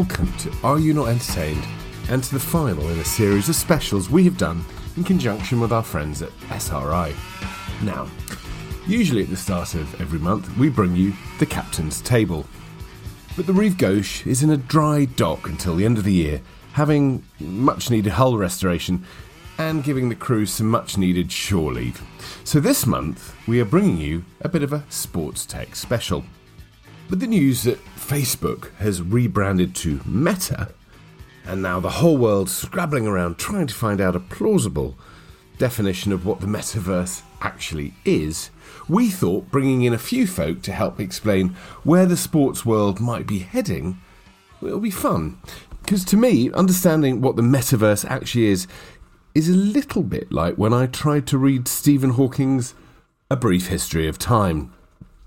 Welcome to Are You Not Entertained and to the final in a series of specials we have done in conjunction with our friends at SRI. Now, usually at the start of every month, we bring you the Captain's Table. But the Rive Gauche is in a dry dock until the end of the year, having much needed hull restoration and giving the crew some much needed shore leave. So this month, we are bringing you a bit of a sports tech special. But the news that Facebook has rebranded to Meta, and now the whole world's scrabbling around trying to find out a plausible definition of what the metaverse actually is, we thought bringing in a few folk to help explain where the sports world might be heading will be fun. Because to me, understanding what the metaverse actually is is a little bit like when I tried to read Stephen Hawking's A Brief History of Time.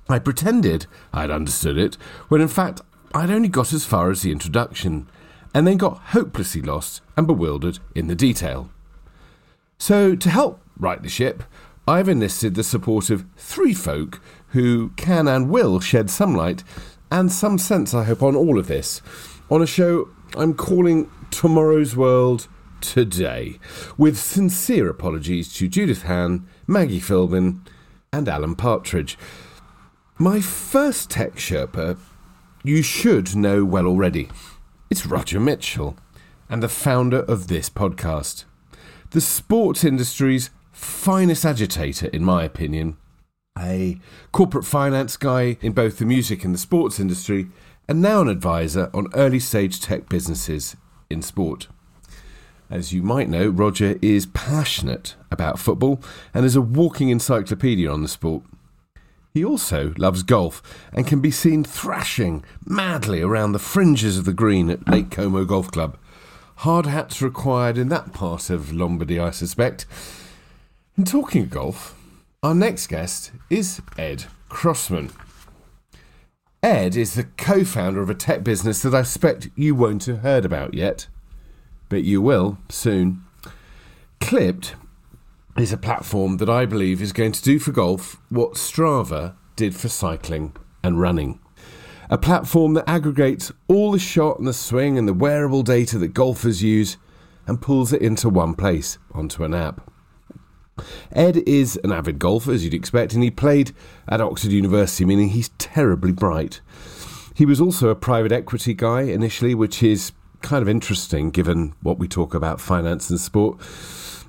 I pretended I'd understood it, when in fact I'd only got as far as the introduction, and then got hopelessly lost and bewildered in the detail. So, to help right the ship, I've enlisted the support of three folk who can and will shed some light and some sense, I hope, on all of this on a show I'm calling Tomorrow's World Today, with sincere apologies to Judith Hann, Maggie Philbin, and Alan Partridge. My first tech Sherpa, you should know well already. It's Roger Mitchell, and the founder of this podcast. The sports industry's finest agitator, in my opinion. A corporate finance guy in both the music and the sports industry, and now an advisor on early stage tech businesses in sport. As you might know, Roger is passionate about football and is a walking encyclopedia on the sport. He also loves golf and can be seen thrashing madly around the fringes of the green at Lake Como Golf Club. Hard hats required in that part of Lombardy, I suspect. And talking golf, our next guest is Ed Crossman. Ed is the co founder of a tech business that I suspect you won't have heard about yet, but you will soon. Clipped is a platform that I believe is going to do for golf what Strava did for cycling and running. A platform that aggregates all the shot and the swing and the wearable data that golfers use and pulls it into one place onto an app. Ed is an avid golfer, as you'd expect, and he played at Oxford University, meaning he's terribly bright. He was also a private equity guy initially, which is kind of interesting given what we talk about finance and sport.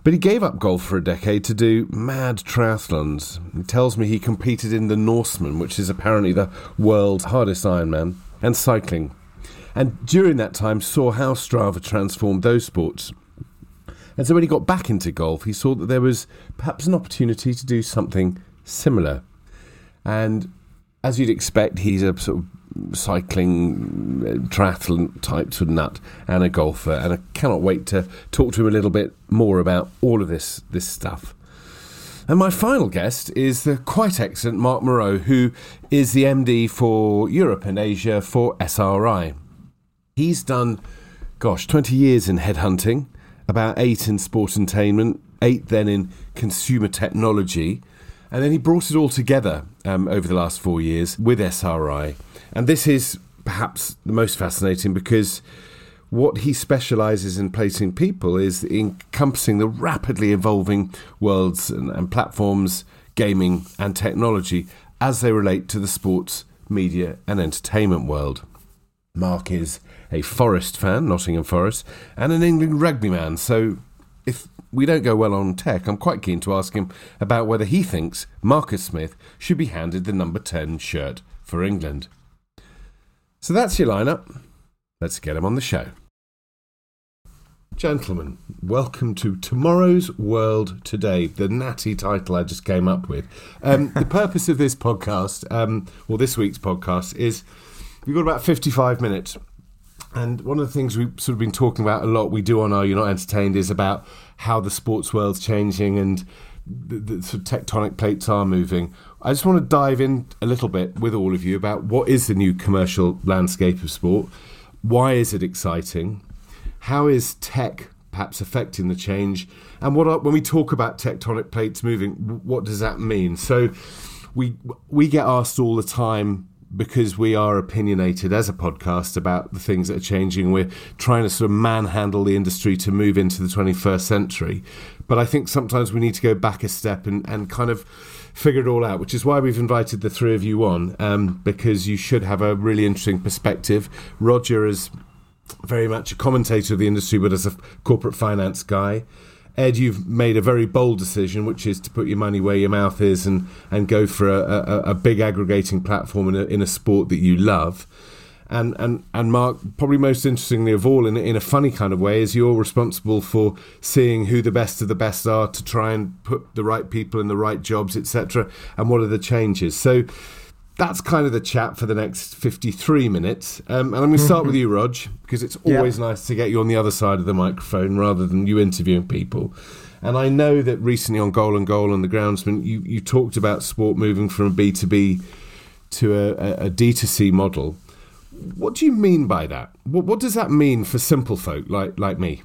But he gave up golf for a decade to do mad triathlons. He tells me he competed in the Norseman, which is apparently the world's hardest Ironman, and cycling. And during that time, saw how Strava transformed those sports. And so when he got back into golf, he saw that there was perhaps an opportunity to do something similar. And as you'd expect, he's a sort of cycling uh, triathlon type to nut and a golfer, and I cannot wait to talk to him a little bit more about all of this this stuff. And my final guest is the quite excellent Mark Moreau, who is the MD for Europe and Asia for SRI. He's done, gosh, 20 years in headhunting, about eight in sport entertainment, eight then in consumer technology, and then he brought it all together um, over the last four years with SRI and this is perhaps the most fascinating because what he specializes in placing people is encompassing the rapidly evolving worlds and, and, platforms, gaming, and technology as they relate to the sports, media, and entertainment world. Mark is a Forest fan, Nottingham Forest, and an England rugby man, so if we don't go well on tech, I'm quite keen to ask him about whether he thinks Marcus Smith should be handed the number 10 shirt for England. So that's your lineup. Let's get him on the show. Gentlemen, welcome to Tomorrow's World Today, the natty title I just came up with. Um, the purpose of this podcast, um, or this week's podcast, is we've got about 55 minutes. And one of the things we've sort of been talking about a lot, we do on Are You Not Entertained, is about how the sports world's changing and the, the sort of tectonic plates are moving. I just want to dive in a little bit with all of you about what is the new commercial landscape of sport, why is it exciting, how is tech perhaps affecting the change? And what are, when we talk about tectonic plates moving, what does that mean? So we we get asked all the time because we are opinionated as a podcast about the things that are changing. We're trying to sort of manhandle the industry to move into the 21st century. But I think sometimes we need to go back a step and, and kind of figure it all out, which is why we've invited the three of you on, um, because you should have a really interesting perspective. Roger is very much a commentator of the industry, but as a corporate finance guy. Ed, you've made a very bold decision, which is to put your money where your mouth is and, and go for a, a, a big aggregating platform in a, in a sport that you love. And, and, and Mark, probably most interestingly of all, in, in a funny kind of way, is you're responsible for seeing who the best of the best are to try and put the right people in the right jobs, etc. And what are the changes? So that's kind of the chat for the next 53 minutes. Um, and I'm going to start with you, Rog, because it's always yeah. nice to get you on the other side of the microphone rather than you interviewing people. And I know that recently on Goal and Goal and the Groundsman, you, you talked about sport moving from a B2B to a, a, a D2C model. What do you mean by that? What, what does that mean for simple folk like, like me?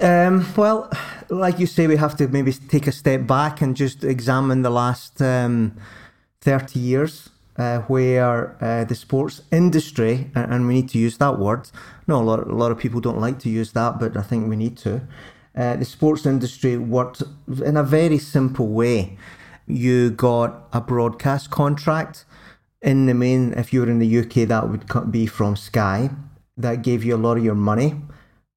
Um, well, like you say, we have to maybe take a step back and just examine the last. Um, 30 years uh, where uh, the sports industry, and, we need to use that word. No, a lot, a lot of people don't like to use that, but I think we need to. Uh, the sports industry worked in a very simple way. You got a broadcast contract. In the main, if you were in the UK, that would be from Sky. That gave you a lot of your money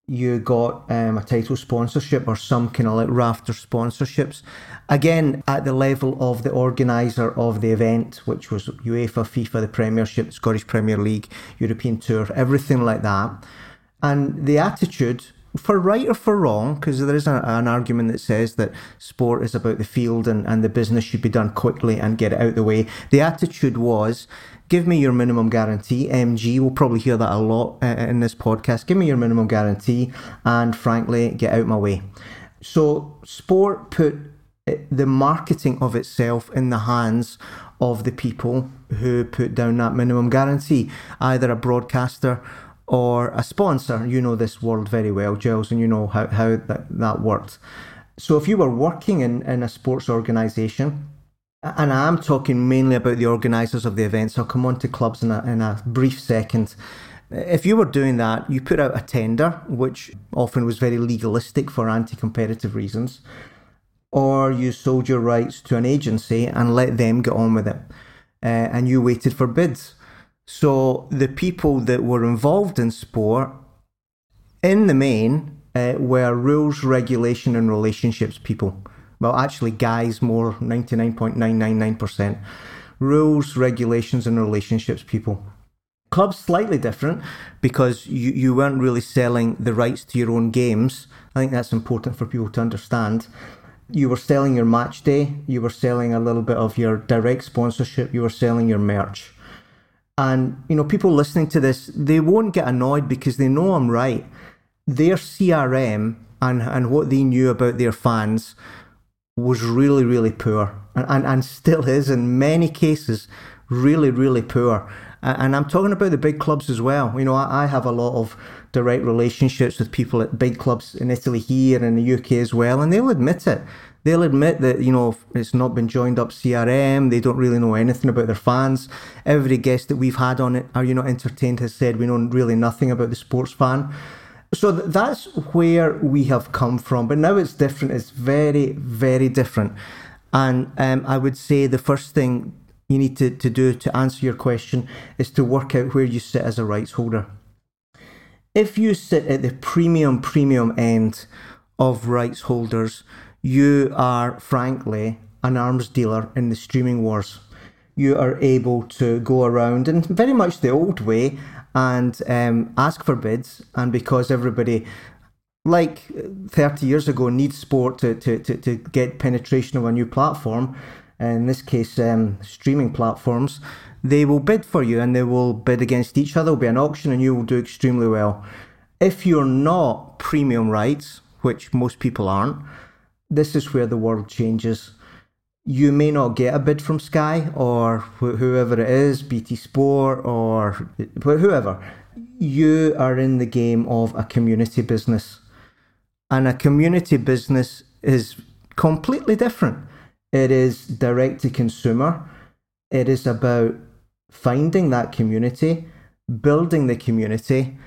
you got um, a title sponsorship or some kind of like rafter sponsorships. Again, at the level of the organiser of the event, which was UEFA, FIFA, the Premiership, Scottish Premier League, European Tour, everything like that. And the attitude, for right or for wrong, because there is a, an argument that says that sport is about the field and, and the business should be done quickly and get it out the way. The attitude was give me your minimum guarantee. MG, we'll probably hear that a lot uh, in this podcast. Give me your minimum guarantee, and frankly, get out my way. So, sport put uh, the marketing of itself in the hands of the people who put down that minimum guarantee, either a broadcaster or a sponsor. You know this world very well, Giles, and you know how, how that, that worked. So, if you were working in, in a sports organisation, and I'm talking mainly about the organisers of the events. I'll come on to clubs in a, in a brief second. If you were doing that, you put out a tender, which often was very legalistic for anti competitive reasons, or you sold your rights to an agency and let them get on with it. Uh, and you waited for bids. So the people that were involved in sport, in the main, uh, were rules, regulation, and relationships people well, actually, guys more 99.999%. Rules, regulations, and relationships people. Clubs slightly different because you, you weren't really selling the rights to your own games. I think that's important for people to understand. You were selling your match day, you were selling a little bit of your direct sponsorship, you were selling your merch. And, you know, people listening to this, they won't get annoyed because they know I'm right. Their CRM and, and what they knew about their fans was really, really poor and, and, and still is in many cases really, really poor. And I'm talking about the big clubs as well. You know, I, have a lot of direct relationships with people at big clubs in Italy here and the UK as well, and they'll admit it. They'll admit that, you know, it's not been joined up CRM. They don't really know anything about their fans. Every guest that we've had on it, Are You Not Entertained, has said we know really nothing about the sports fan. So that's where we have come from. But now it's different. It's very, very different. And um, I would say the first thing you need to, to do to answer your question is to work out where you sit as a rights holder. If you sit at the premium, premium end of rights holders, you are frankly an arms dealer in the streaming wars. You are able to go around in very much the old way and um, ask for bids. And because everybody like 30 years ago, needs sport to, to, to, to get penetration of a new platform, in this case, um, streaming platforms, they will bid for you and they will bid against each other. There'll be an auction and you will do extremely well. If you're not premium rights, which most people aren't, this is where the world changes. You may not get a bid from Sky or wh- whoever it is, BT Sport or whoever. You are in the game of a community business. And a community business is completely different. It is direct to consumer. It is about finding that community, building the community,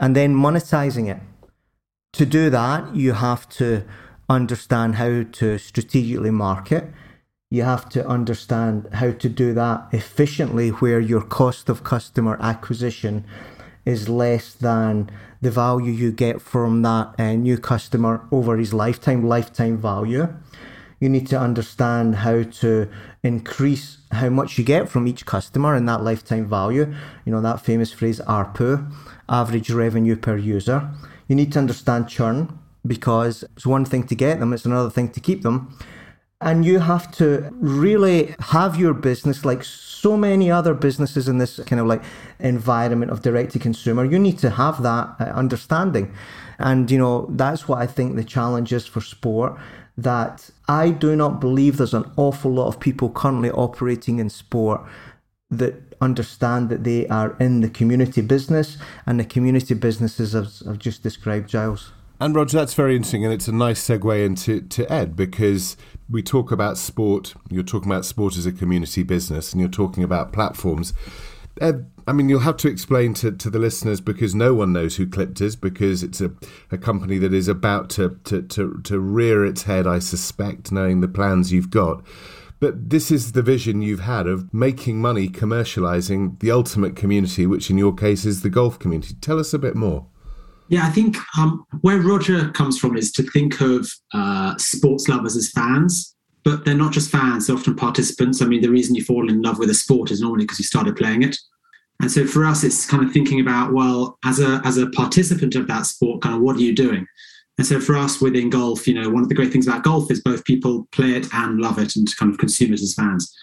and then monetizing it. To do that, you have to understand how to strategically market. You have to understand how to do that efficiently where your cost of customer acquisition is less than the value you get from that uh, new customer over his lifetime lifetime value you need to understand how to increase how much you get from each customer and that lifetime value. You know, that famous phrase ARPU, average revenue per user. You need to understand churn because it's one thing to get them, it's another thing to keep them. And you have to really have your business like so many other businesses in this kind of like environment of direct to consumer. You need to have that uh, understanding. And, you know, that's what I think the challenge is for sport that I do not believe there's an awful lot of people currently operating in sport that understand that they are in the community business and the community businesses I've, I've just described, Giles. And Roger, that's very interesting, and it's a nice segue into to Ed because we talk about sport. You're talking about sport as a community business, and you're talking about platforms. Ed, I mean, you'll have to explain to, to the listeners because no one knows who Clipped is because it's a, a company that is about to, to, to, to rear its head, I suspect, knowing the plans you've got. But this is the vision you've had of making money commercializing the ultimate community, which in your case is the golf community. Tell us a bit more. Yeah, I think um, where Roger comes from is to think of uh, sports lovers as fans, but they're not just fans, they're often participants. I mean, the reason you fall in love with a sport is normally because you started playing it. And so for us, it's kind of thinking about, well, as a as a participant of that sport, kind of what are you doing? And so for us within golf, you know, one of the great things about golf is both people play it and love it and kind of consume it as fans.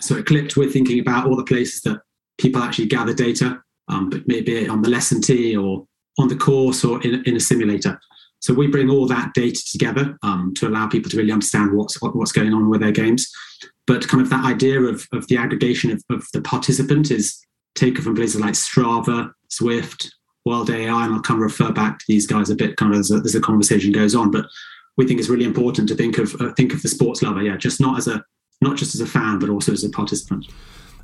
So at Clipped, we're thinking about all the places that people actually gather data, um, but maybe on the lesson tee or on the course or in, in a simulator. So we bring all that data together um, to allow people to really understand what's what, what's going on with their games. But kind of that idea of, of the aggregation of, of the participant is taken from places like Strava, Zwift, World AI, and I'll kind of refer back to these guys a bit kind of as, as the conversation goes on. But we think it's really important to think of uh, think of the sports lover, yeah, just not as a not just as a fan, but also as a participant.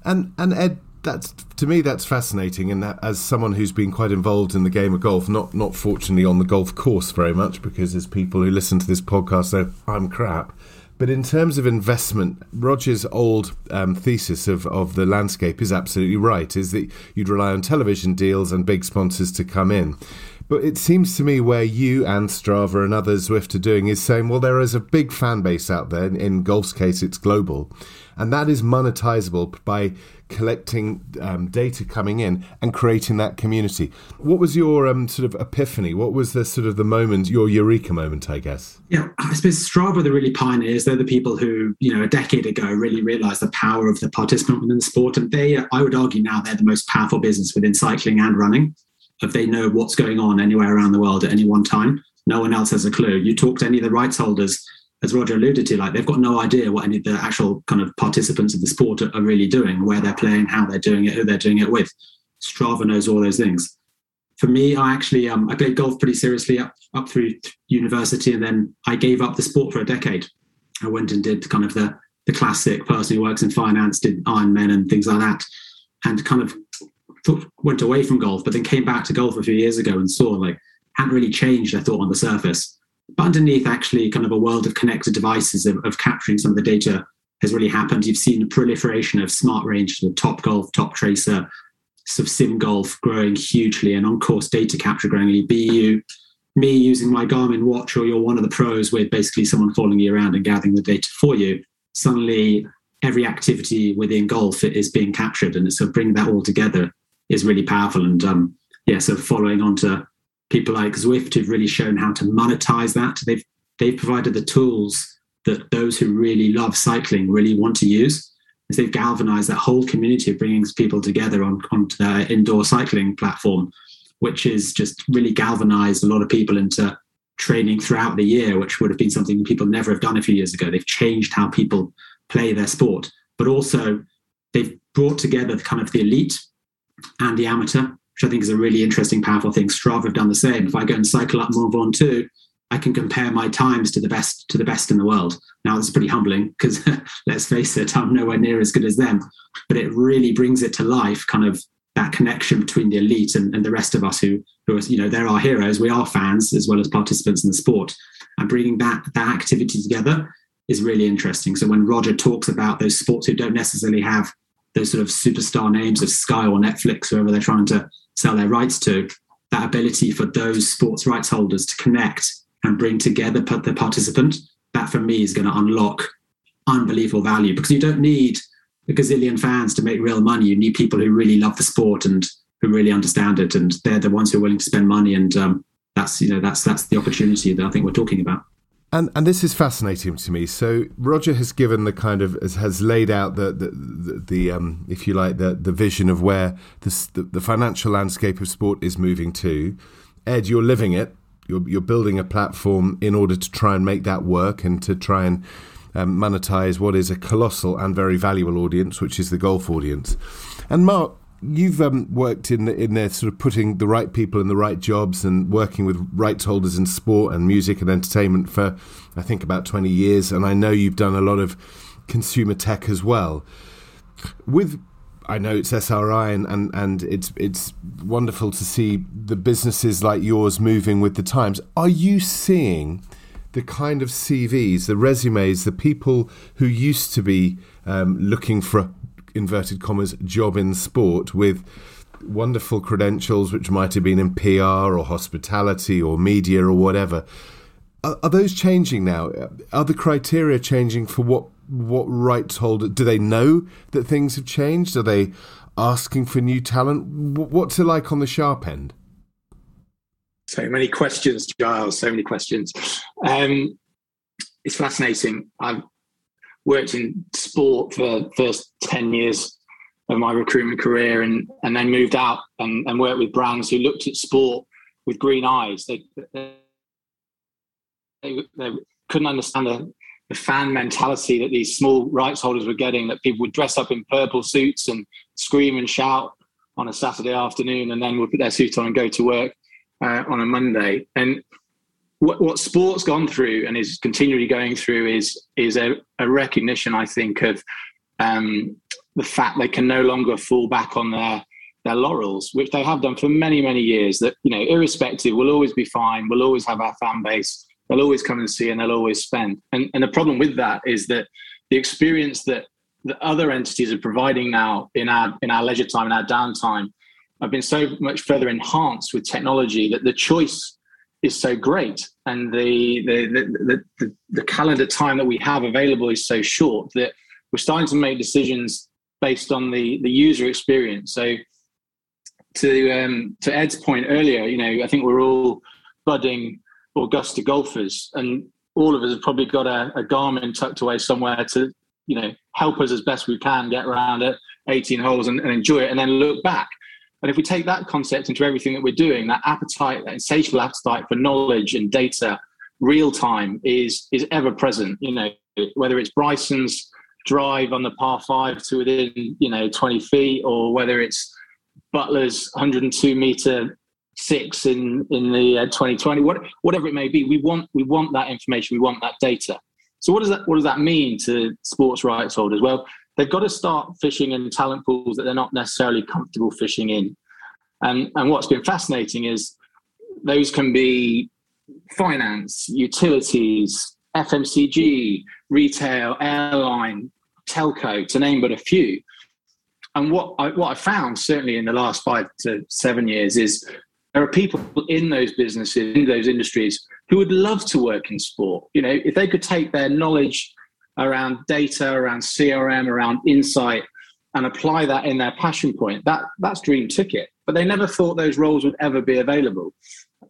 And and Ed, that's to me that's fascinating, and that, as someone who's been quite involved in the game of golf, not not fortunately on the golf course very much, because there's people who listen to this podcast so I'm crap. But in terms of investment, Roger's old um, thesis of, of the landscape is absolutely right, is that you'd rely on television deals and big sponsors to come in. But it seems to me where you and Strava and others Zwift are doing is saying, well, there is a big fan base out there. In golf's case, it's global. And that is monetizable by collecting um, data coming in and creating that community. What was your um, sort of epiphany? What was the sort of the moment, your eureka moment, I guess? Yeah, I suppose Strava, are the really pioneers, they're the people who, you know, a decade ago really realized the power of the participant within the sport. And they, I would argue now, they're the most powerful business within cycling and running. If they know what's going on anywhere around the world at any one time, no one else has a clue. You talk to any of the rights holders, as Roger alluded to, like they've got no idea what any of the actual kind of participants of the sport are, are really doing, where they're playing, how they're doing it, who they're doing it with. Strava knows all those things. For me, I actually um, I played golf pretty seriously up up through university, and then I gave up the sport for a decade. I went and did kind of the the classic person who works in finance, did Ironman and things like that, and kind of went away from golf, but then came back to golf a few years ago and saw like hadn't really changed. I thought on the surface but underneath, actually, kind of a world of connected devices of, of capturing some of the data has really happened. You've seen a proliferation of smart range, the top golf, Toptracer, sort of sim golf growing hugely, and on course data capture growing. Be you me using my Garmin watch, or you're one of the pros with basically someone following you around and gathering the data for you. Suddenly, every activity within golf is being captured, and so bringing that all together is really powerful. And um, yeah, so following on to people like Zwift who've really shown how to monetize that. They've they've provided the tools that those who really love cycling really want to use. As they've galvanized that whole community of bringing people together on, onto their indoor cycling platform, which is just really galvanized a lot of people into training throughout the year, which would have been something people never have done a few years ago. They've changed how people play their sport, but also they've brought together kind of the elite and the amateur, which I think is a really interesting, powerful thing. Strava have done the same. If I go and cycle up Mont Ventoux, I can compare my times to the best to the best in the world. Now it's pretty humbling because let's face it, I'm nowhere near as good as them. But it really brings it to life, kind of that connection between the elite and, and the rest of us who who are, you know, they're our heroes. We are fans as well as participants in the sport. And bringing that that activity together is really interesting. So when Roger talks about those sports who don't necessarily have those sort of superstar names of Sky or Netflix, whoever they're trying to sell their rights to, that ability for those sports rights holders to connect and bring together the participant, that for me is going to unlock unbelievable value because you don't need a gazillion fans to make real money. You need people who really love the sport and who really understand it, and they're the ones who are willing to spend money. And um, that's you know that's that's the opportunity that I think we're talking about. And and this is fascinating to me. So Roger has given the kind of has laid out the the, the, the um, if you like the the vision of where the, the financial landscape of sport is moving to. Ed, you're living it you're, you're building a platform in order to try and make that work and to try and um, monetize what is a colossal and very valuable audience, which is the golf audience. And Mark, you've um, worked in the, in there, sort of putting the right people in the right jobs and working with rights holders in sport and music and entertainment for, I think, about twenty years. And I know you've done a lot of consumer tech as well. With I know it's SRI and, and, and it's it's wonderful to see the businesses like yours moving with the times. Are you seeing the kind of CVs, the resumes, the people who used to be um, looking for inverted commas job in sport with wonderful credentials, which might have been in PR or hospitality or media or whatever? Are, are those changing now? Are the criteria changing for what what rights holder do they know that things have changed? Are they asking for new talent? What's it like on the sharp end? So many questions, Giles. So many questions. Um, it's fascinating. I've worked in sport for the first ten years of my recruitment career, and and then moved out and, and worked with brands who looked at sport with green eyes. They they, they couldn't understand the the fan mentality that these small rights holders were getting that people would dress up in purple suits and scream and shout on a Saturday afternoon and then would put their suit on and go to work uh, on a Monday. And what, what sport's gone through and is continually going through is is a, a recognition, I think, of um, the fact they can no longer fall back on their their laurels, which they have done for many, many years. That you know, irrespective, we'll always be fine. We'll always have our fan base they'll always come and see and they'll always spend. And, and the problem with that is that the experience that the other entities are providing now in our in our leisure time and our downtime have been so much further enhanced with technology that the choice is so great and the the, the the, the, calendar time that we have available is so short that we're starting to make decisions based on the the user experience so to um, to ed's point earlier you know i think we're all budding Augusta golfers, and all of us have probably got a, a Garmin tucked away somewhere to, you know, help us as best we can get around it, 18 holes and, and enjoy it, and then look back. And if we take that concept into everything that we're doing, that appetite, that insatiable appetite for knowledge and data, real time is is ever present. You know, whether it's Bryson's drive on the par five to within you know 20 feet, or whether it's Buttler's 102 meter six in in the uh, 2020 what, whatever it may be we want we want that information we want that data so what does that what does that mean to sports rights holders well they've got to start fishing in talent pools that they're not necessarily comfortable fishing in and and what's been fascinating is those can be finance utilities fmcg retail airline telco to name but a few and what I, what I found certainly in the last five to seven years is there are people in those businesses, in those industries, who would love to work in sport. You know, if they could take their knowledge around data, around CRM, around insight, and apply that in their passion point, that that's dream ticket. But they never thought those roles would ever be available.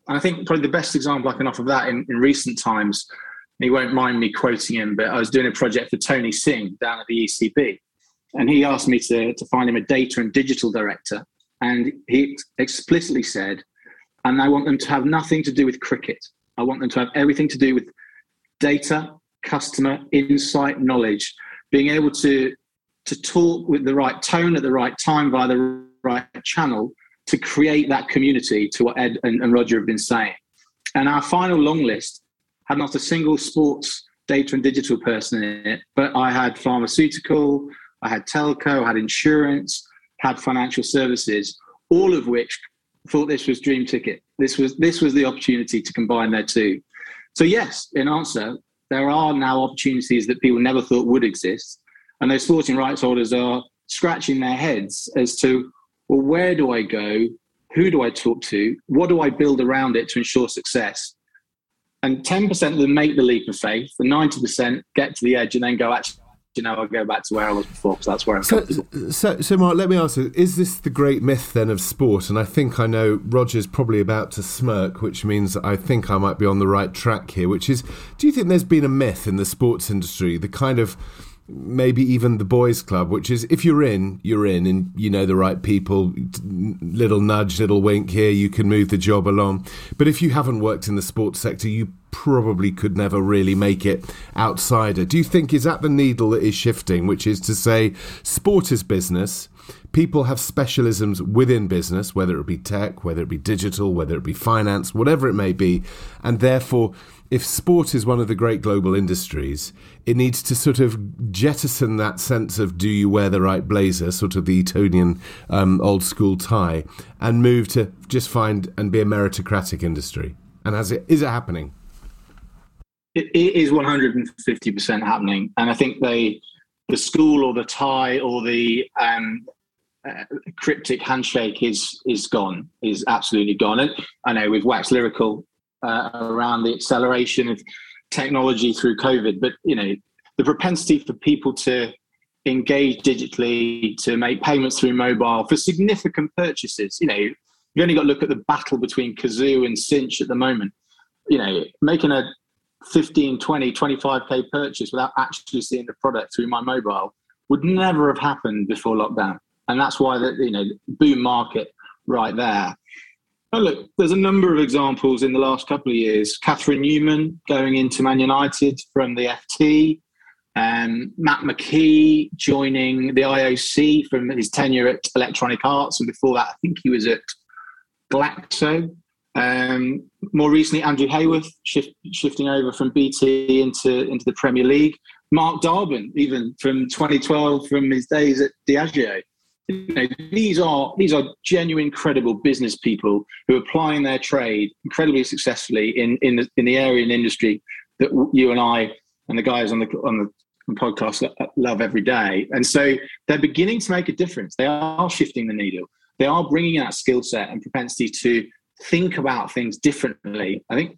And I think probably the best example I can offer of that in, in recent times, he won't mind me quoting him, but I was doing a project for Tony Singh down at the ECB. And he asked me to, to find him a data and digital director. And he explicitly said, and I want them to have nothing to do with cricket. I want them to have everything to do with data, customer, insight, knowledge, being able to, to talk with the right tone at the right time via the right channel to create that community to what Ed and, and Roger have been saying. And our final long list had not a single sports data and digital person in it, but I had pharmaceutical, I had telco, I had insurance, had financial services, all of which thought this was dream ticket. This was this was the opportunity to combine their two. So yes, in answer, there are now opportunities that people never thought would exist, and those sporting rights holders are scratching their heads as to well, where do I go? Who do I talk to? What do I build around it to ensure success? And 10% of them make the leap of faith, the 90% get to the edge and then go, actually, you know, I'll go back to where I was before because that's where I'm so, so, so, Mark, let me ask you: Is this the great myth then of sport? And I think I know Roger's probably about to smirk, which means I think I might be on the right track here. Which is, do you think there's been a myth in the sports industry, the kind of maybe even the boys club which is if you're in you're in and you know the right people little nudge little wink here you can move the job along. But if you haven't worked in the sports sector you probably could never really make it outsider. Do you think is that the needle that is shifting which is to say sport is business people have specialisms within business whether it be tech whether it be digital whether it be finance whatever it may be and therefore if sport is one of the great global industries, it needs to sort of jettison that sense of do you wear the right blazer, sort of the Etonian um, old school tie, and move to just find and be a meritocratic industry. And has it is it happening? it, it is 150% happening. And I think they, the school or the tie or the um, uh, cryptic handshake is is gone, is absolutely gone. And I know we've waxed lyrical uh, around the acceleration of technology through COVID. But you know, the propensity for people to engage digitally, to make payments through mobile for significant purchases. You know, you've only got to look at the battle between Cazoo and Cinch at the moment. You know, making a 15, 20, 25k purchase without actually seeing the product through my mobile would never have happened before lockdown. And that's why the you know boom market right there. Oh, look, there's a number of examples in the last couple of years. Catherine Newman going into Man United from the FT, um, Matt McKee joining the IOC from his tenure at Electronic Arts, and before that, I think he was at Glaxo. Um, more recently, Andrew Hayworth shift, shifting over from BT into into the Premier League. Mark Darbon, even from 2012, from his days at Diageo you know, these are these are genuine, credible business people who are applying their trade incredibly successfully in in the, in the area and industry that you and I and the guys on the on the podcast love every day. And so they're beginning to make a difference. They are shifting the needle. They are bringing out skill set and propensity to think about things differently. I think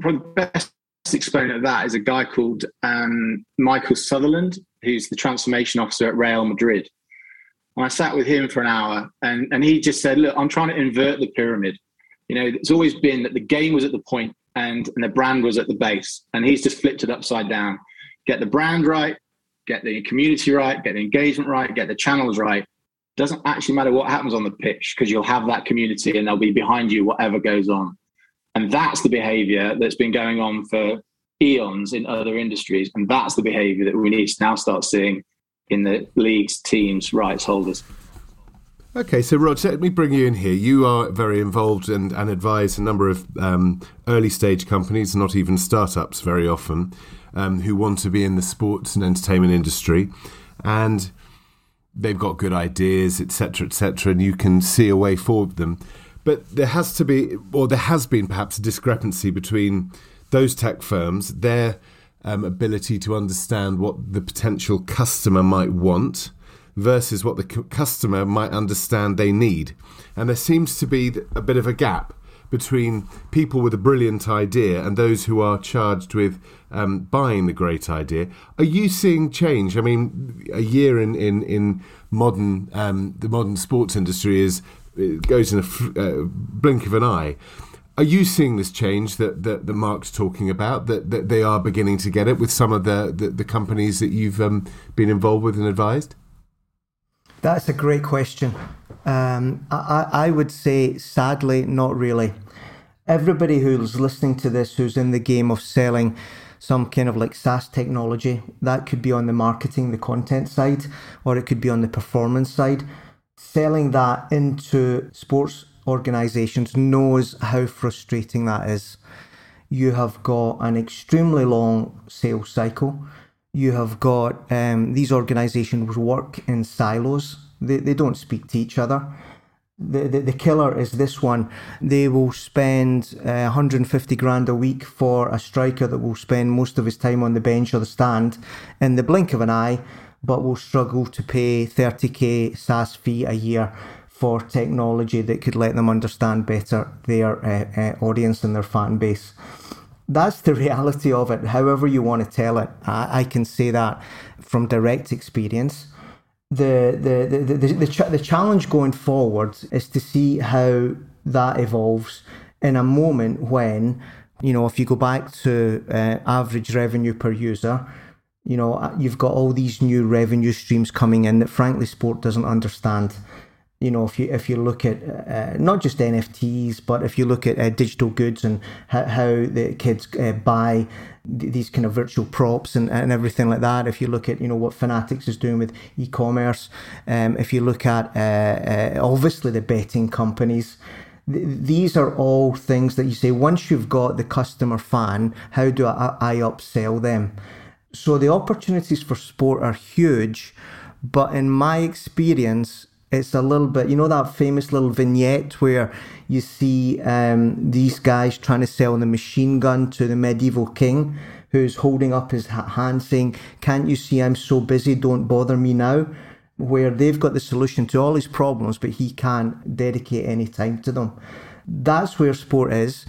probably the best exponent of that is a guy called um, Michael Sutherland, who's the transformation officer at Real Madrid. And I sat with him for an hour and, and he just said, Look, I'm trying to invert the pyramid. You know, it's always been that the game was at the point and, and the brand was at the base. And he's just flipped it upside down. Get the brand right, get the community right, get the engagement right, get the channels right. Doesn't actually matter what happens on the pitch because you'll have that community and they'll be behind you whatever goes on. And that's the behavior that's been going on for eons in other industries. And that's the behavior that we need to now start seeing in the league's teams rights holders. Okay, so Rog, let me bring you in here. You are very involved and, and advise a number of um, early stage companies, not even startups very often, um, who want to be in the sports and entertainment industry. And they've got good ideas, etc., etc., and you can see a way forward them. But there has to be, or there has been perhaps a discrepancy between those tech firms, their um, ability to understand what the potential customer might want versus what the customer might understand they need. And there seems to be a bit of a gap between people with a brilliant idea and those who are charged with um, buying the great idea. Are you seeing change? I mean, a year in in in modern um, the modern sports industry is goes in a uh, blink of an eye. Are you seeing this change that, that, that Mark's talking about, that, that they are beginning to get it with some of the, the, the companies that you've um, been involved with and advised? That's a great question. Um, I, I would say, sadly, not really. Everybody who's listening to this, who's in the game of selling some kind of like SaaS technology, that could be on the marketing, the content side, or it could be on the performance side. Selling that into sports organizations knows how frustrating that is. You have got an extremely long sales cycle. You have got um, these organizations work in silos, they, they don't speak to each other. The, the, the killer is this one. They will spend uh, 150 grand a week for a striker that will spend most of his time on the bench or the stand in the blink of an eye, but will struggle to pay 30k SaaS fee a year for technology that could let them understand better their uh, uh, audience and their fan base. That's the reality of it, however you want to tell it. I, I can say that from direct experience the the the the, the, ch- the challenge going forward is to see how that evolves in a moment when you know if you go back to uh, average revenue per user you know uh, you've got all these new revenue streams coming in that frankly sport doesn't understand you know if you if you look at uh, not just NFTs but if you look at uh, digital goods and how, how the kids uh, buy these kind of virtual props and, and everything like that. If you look at you know what Fanatics is doing with e-commerce, um, if you look at uh, uh, obviously the betting companies, th- these are all things that you say once you've got the customer fan, how do I, I upsell them? So the opportunities for sport are huge, but in my experience, it's a little bit, you know, that famous little vignette where you see um, these guys trying to sell the machine gun to the medieval king who's holding up his hand saying, Can't you see I'm so busy? Don't bother me now. Where they've got the solution to all his problems, but he can't dedicate any time to them. That's where sport is.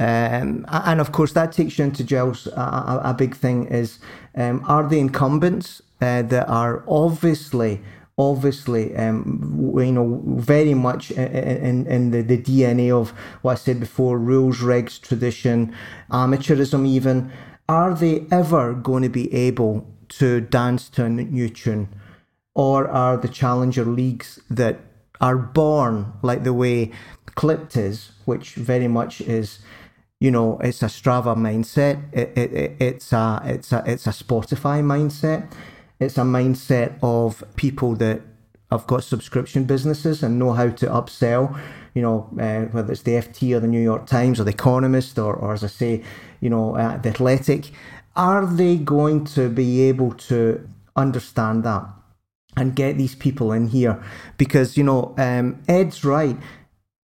Um, and of course, that takes you into. A, a, a big thing is um, are the incumbents uh, that are obviously obviously, um, you know, very much in, in the, the DNA of what I said before rules, regs, tradition, amateurism, even. Are they ever going to be able to dance to a new tune? Or are the challenger leagues that are born like the way Clipped is, which very much is you know, it's a Strava mindset. It, it, it, it's a it's a it's a Spotify mindset. It's a mindset of people that have got subscription businesses and know how to upsell. You know, uh, whether it's the FT or the New York Times or the Economist or, or as I say, you know, uh, the Athletic. Are they going to be able to understand that and get these people in here? Because you know, um, Ed's right.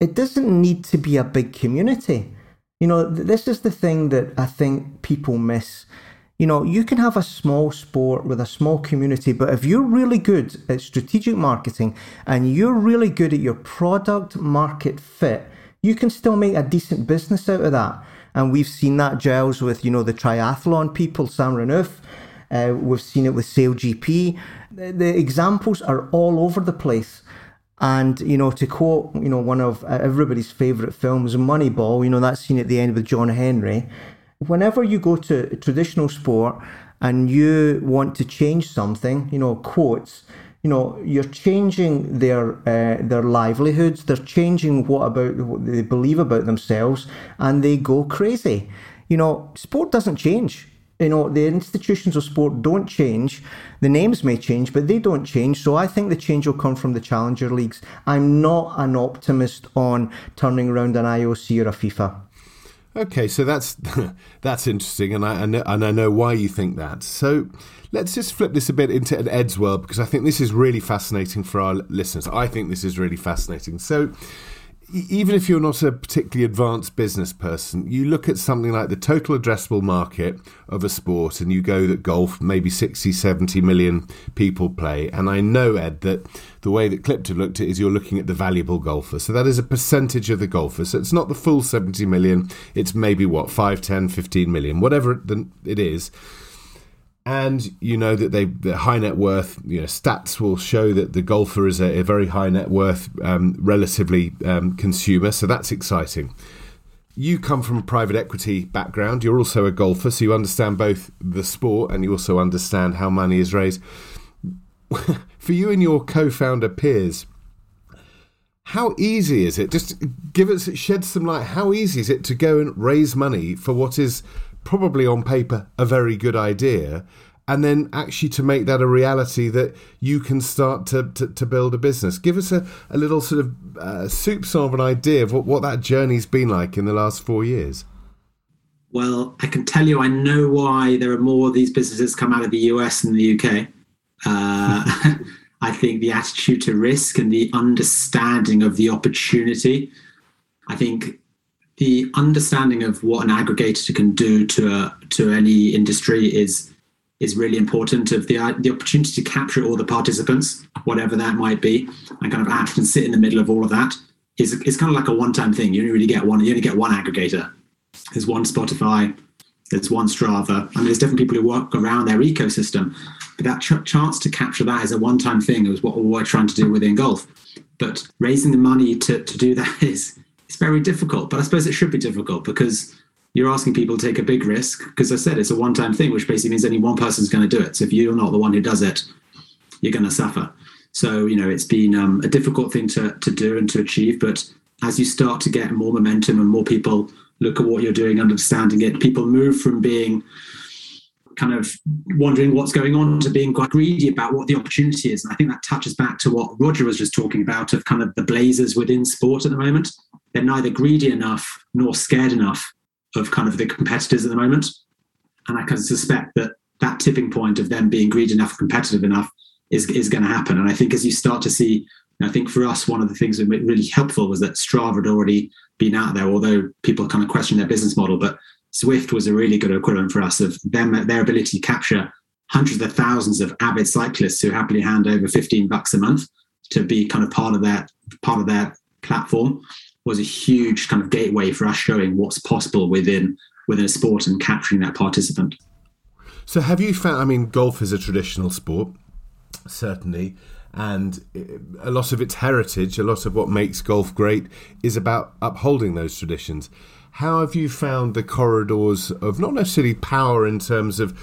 It doesn't need to be a big community. You know, this is the thing that I think people miss you know, you can have a small sport with a small community, but if you're really good at strategic marketing and you're really good at your product market fit, you can still make a decent business out of that. And we've seen that Giles with, you know, the triathlon people, Sam Renouf. Uh, we've seen it with SailGP. The, the examples are all over the place. And, you know, to quote, you know, one of everybody's favourite films, Moneyball, you know, that scene at the end with John Henry whenever you go to traditional sport and you want to change something, you know, quotes, you know, you're changing their uh, their livelihoods. They're changing what about what they believe about themselves, and they go crazy. You know, sport doesn't change. You know, the institutions of sport don't change. The names may change, but they don't change. So I think the change will come from the challenger leagues. I'm not an optimist on turning around an IOC or a FIFA. Okay, so that's that's interesting, and I, and I know why you think that. So let's just flip this a bit into an Ed's world because I think this is really fascinating for our listeners. I think this is really fascinating. So even if you're not a particularly advanced business person, you look at something like the total addressable market of a sport and you go that golf, maybe 60, 70 million people play. And I know, Ed, that the way that Clipped looked at it is you're looking at the valuable golfer. So that is a percentage of the golfers. So it's not the full 70 million, it's maybe what, 5, 10, 15 million, whatever it is and you know that they the high net worth you know stats will show that the golfer is a, a very high net worth um, relatively um, consumer so that's exciting you come from a private equity background. You're also a golfer, so you understand both the sport and you also understand how money is raised. For you and your co-founder peers, how easy is it? Just give us shed some light. How easy is it to go and raise money for what is probably on paper a very good idea, and then actually to make that a reality that you can start to, to, to build a business. Give us a, a little sort of uh, soup of an idea of what, what that journey's been like in the last four years. Well, I can tell you, I know why there are more of these businesses come out of the US than the UK. Uh, I think the attitude to risk and the understanding of the opportunity. I think the understanding of what an aggregator can do to a, to any industry is is really important of the the opportunity to capture all the participants, whatever that might be, and kind of act and sit in the middle of all of that is is kind of like a one time thing. You only really get one. You only get one aggregator. There's one Spotify. There's one Strava. I mean, there's different people who work around their ecosystem, but that ch- chance to capture that is a one time thing It was what we're trying to do within golf. But raising the money to to do that is it's very difficult. But I suppose it should be difficult because you're asking people to take a big risk because I said it's a one-time thing, which basically means only one person's going to do it. So if you're not the one who does it, you're going to suffer. So you know it's been um, a difficult thing to to do and to achieve. But as you start to get more momentum and more people look at what you're doing, understanding it, people move from being kind of wondering what's going on to being quite greedy about what the opportunity is. And I think that touches back to what Roger was just talking about of kind of the blazers within sport at the moment. They're neither greedy enough nor scared enough of kind of the competitors at the moment. And I can suspect that that tipping point of them being greedy enough, competitive enough, is is going to happen. And I think as you start to see, I think for us, one of the things that was really helpful was that Strava had already been out there, although people kind of question their business model. But Zwift was a really good equivalent for us of them their ability to capture hundreds of thousands of avid cyclists who happily hand over 15 bucks a month to be kind of part of their part of their platform was a huge kind of gateway for us showing what's possible within within a sport and capturing that participant. So, have you found? I mean, golf is a traditional sport, certainly, and a lot of its heritage, a lot of what makes golf great, is about upholding those traditions. How have you found the corridors of not necessarily power in terms of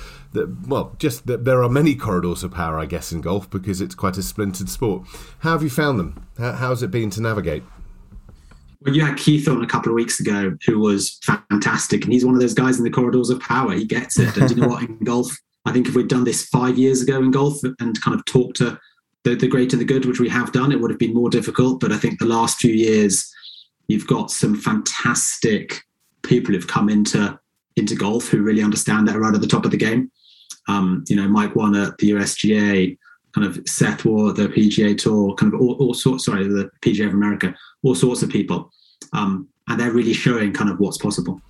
well, just that there are many corridors of power, I guess, in golf because it's quite a splintered sport. How have you found them? How, how's it been to navigate? Well, you had Keith on a couple of weeks ago, who was fantastic, and he's one of those guys in the corridors of power. He gets it. And you know what? In golf, I think if we'd done this five years ago in golf and kind of talked to the, the great and the good, which we have done, it would have been more difficult. But I think the last few years, you've got some fantastic people who've come into into golf who really understand that right at the top of the game. Um, you know, Mike Whan at the USGA, kind of Seth Waugh, the PGA Tour, kind of all, all sorts. Sorry, the PGA of America all sorts of people. Um, and they're really showing kind of what's possible.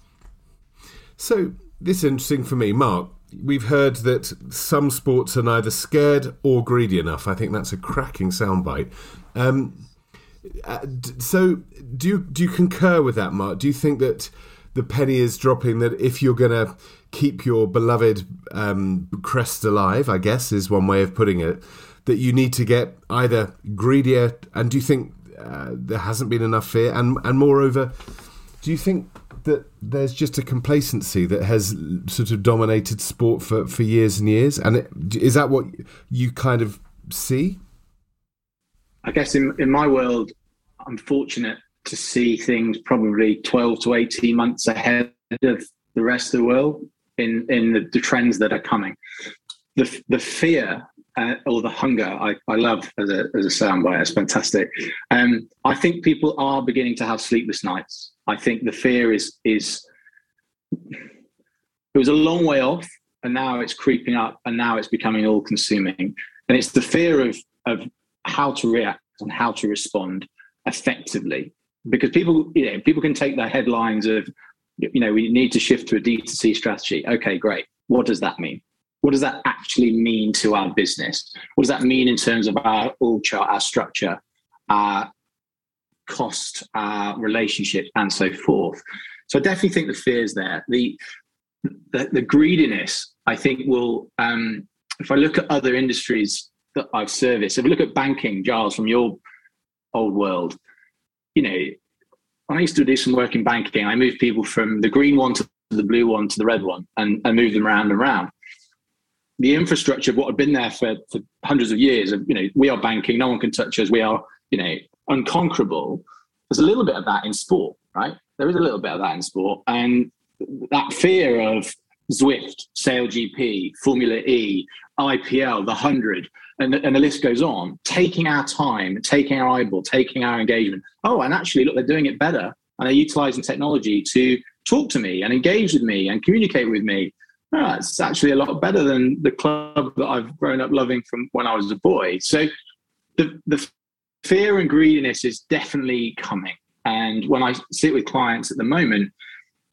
So this is interesting for me, Mark. We've heard that some sports are neither scared or greedy enough. I think that's a cracking soundbite. Um, uh, so, do you do you concur with that, Mark? Do you think that the penny is dropping? That if you're going to keep your beloved um, crest alive, I guess is one way of putting it, that you need to get either greedier. And do you think uh, there hasn't been enough fear, and and moreover, do you think that there's just a complacency that has sort of dominated sport for, for years and years? And it, is that what you kind of see? I guess in in my world, I'm fortunate to see things probably 12 to 18 months ahead of the rest of the world in in the, the trends that are coming. The the fear uh, or the hunger I, I love as a, as a soundbite. It's fantastic. Um, I think people are beginning to have sleepless nights. I think the fear is is it was a long way off, and now it's creeping up, and now it's becoming all consuming. And it's the fear of of how to react and how to respond effectively, because people you know people can take the headlines of you know we need to shift to a D2C strategy. Okay, great. What does that mean? What does that actually mean to our business? What does that mean in terms of our org chart, our structure, our cost, our relationship, and so forth? So I definitely think the fear's there. The, the, the greediness, I think, will. Um, if I look at other industries that I've serviced, if I look at banking, Giles, from your old world, you know, when I used to do some work in banking, I moved people from the green one to the blue one to the red one and, and moved them around and around. The infrastructure of what had been there for, for hundreds of years of, you know, we are banking, no one can touch us, we are, you know, unconquerable. There's a little bit of that in sport, right? There is a little bit of that in sport. And that fear of Zwift, SailGP, Formula E, IPL, the 100, and the, and the list goes on, taking our time, taking our eyeball, taking our engagement. Oh, and actually, look, they're doing it better. And they're utilizing technology to talk to me and engage with me and communicate with me. Oh, it's actually a lot better than the club that I've grown up loving from when I was a boy. So the, the fear and greediness is definitely coming. And when I sit with clients at the moment,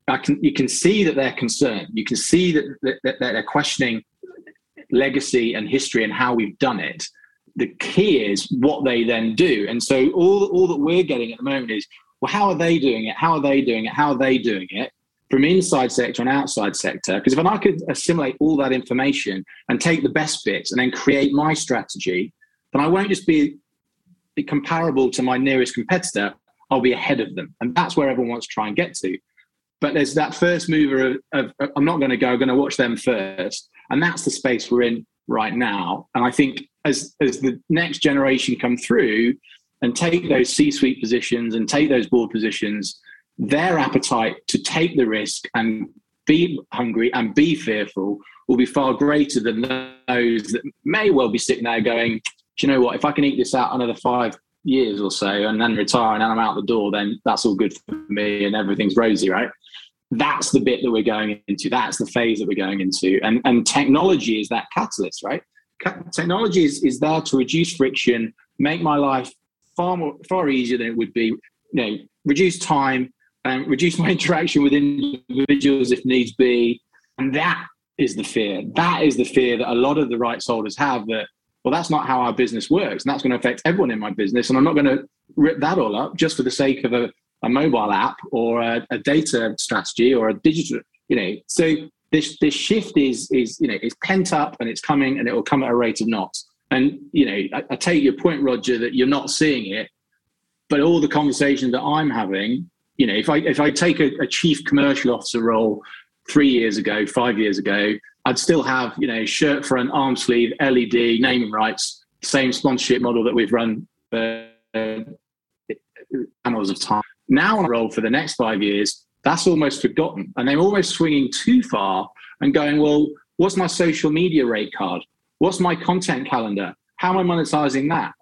I can you can see that they're concerned. You can see that, that, that they're questioning legacy and history and how we've done it. The key is what they then do. And so all, all that we're getting at the moment is, well, how are they doing it? How are they doing it? How are they doing it? From inside sector and outside sector. Because if I could assimilate all that information and take the best bits and then create my strategy, then I won't just be comparable to my nearest competitor, I'll be ahead of them. And that's where everyone wants to try and get to. But there's that first mover of, of, of I'm not going to go, I'm going to watch them first. And that's the space we're in right now. And I think as, as the next generation come through and take those C suite positions and take those board positions, their appetite to take the risk and be hungry and be fearful will be far greater than those that may well be sitting there going, Do you know what? If I can eat this out another five years or so and then retire and I'm out the door, then that's all good for me and everything's rosy, right? that's the bit that we're going into. That's the phase that we're going into. And, and technology is that catalyst, right? Technology is, is there to reduce friction, make my life far more far easier than it would be, you know, reduce time reduce my interaction with individuals if needs be. And that is the fear. That is the fear that a lot of the rights holders have that, well, that's not how our business works. And that's going to affect everyone in my business. And I'm not going to rip that all up just for the sake of a, a mobile app or a, a data strategy or a digital, you know. So this this shift is is you know it's pent up and it's coming and it will come at a rate of knots. And you know, I, I take your point, Roger, that you're not seeing it, but all the conversations that I'm having, you know, if I if I take a, a chief commercial officer role three years ago, five years ago, I'd still have you know shirt front, arm sleeve, LED, naming rights, same sponsorship model that we've run for uh, annals of time now on a roll for the next five years, that's almost forgotten. And they're almost swinging too far and going, well, what's my social media rate card? What's my content calendar? How am I monetizing that?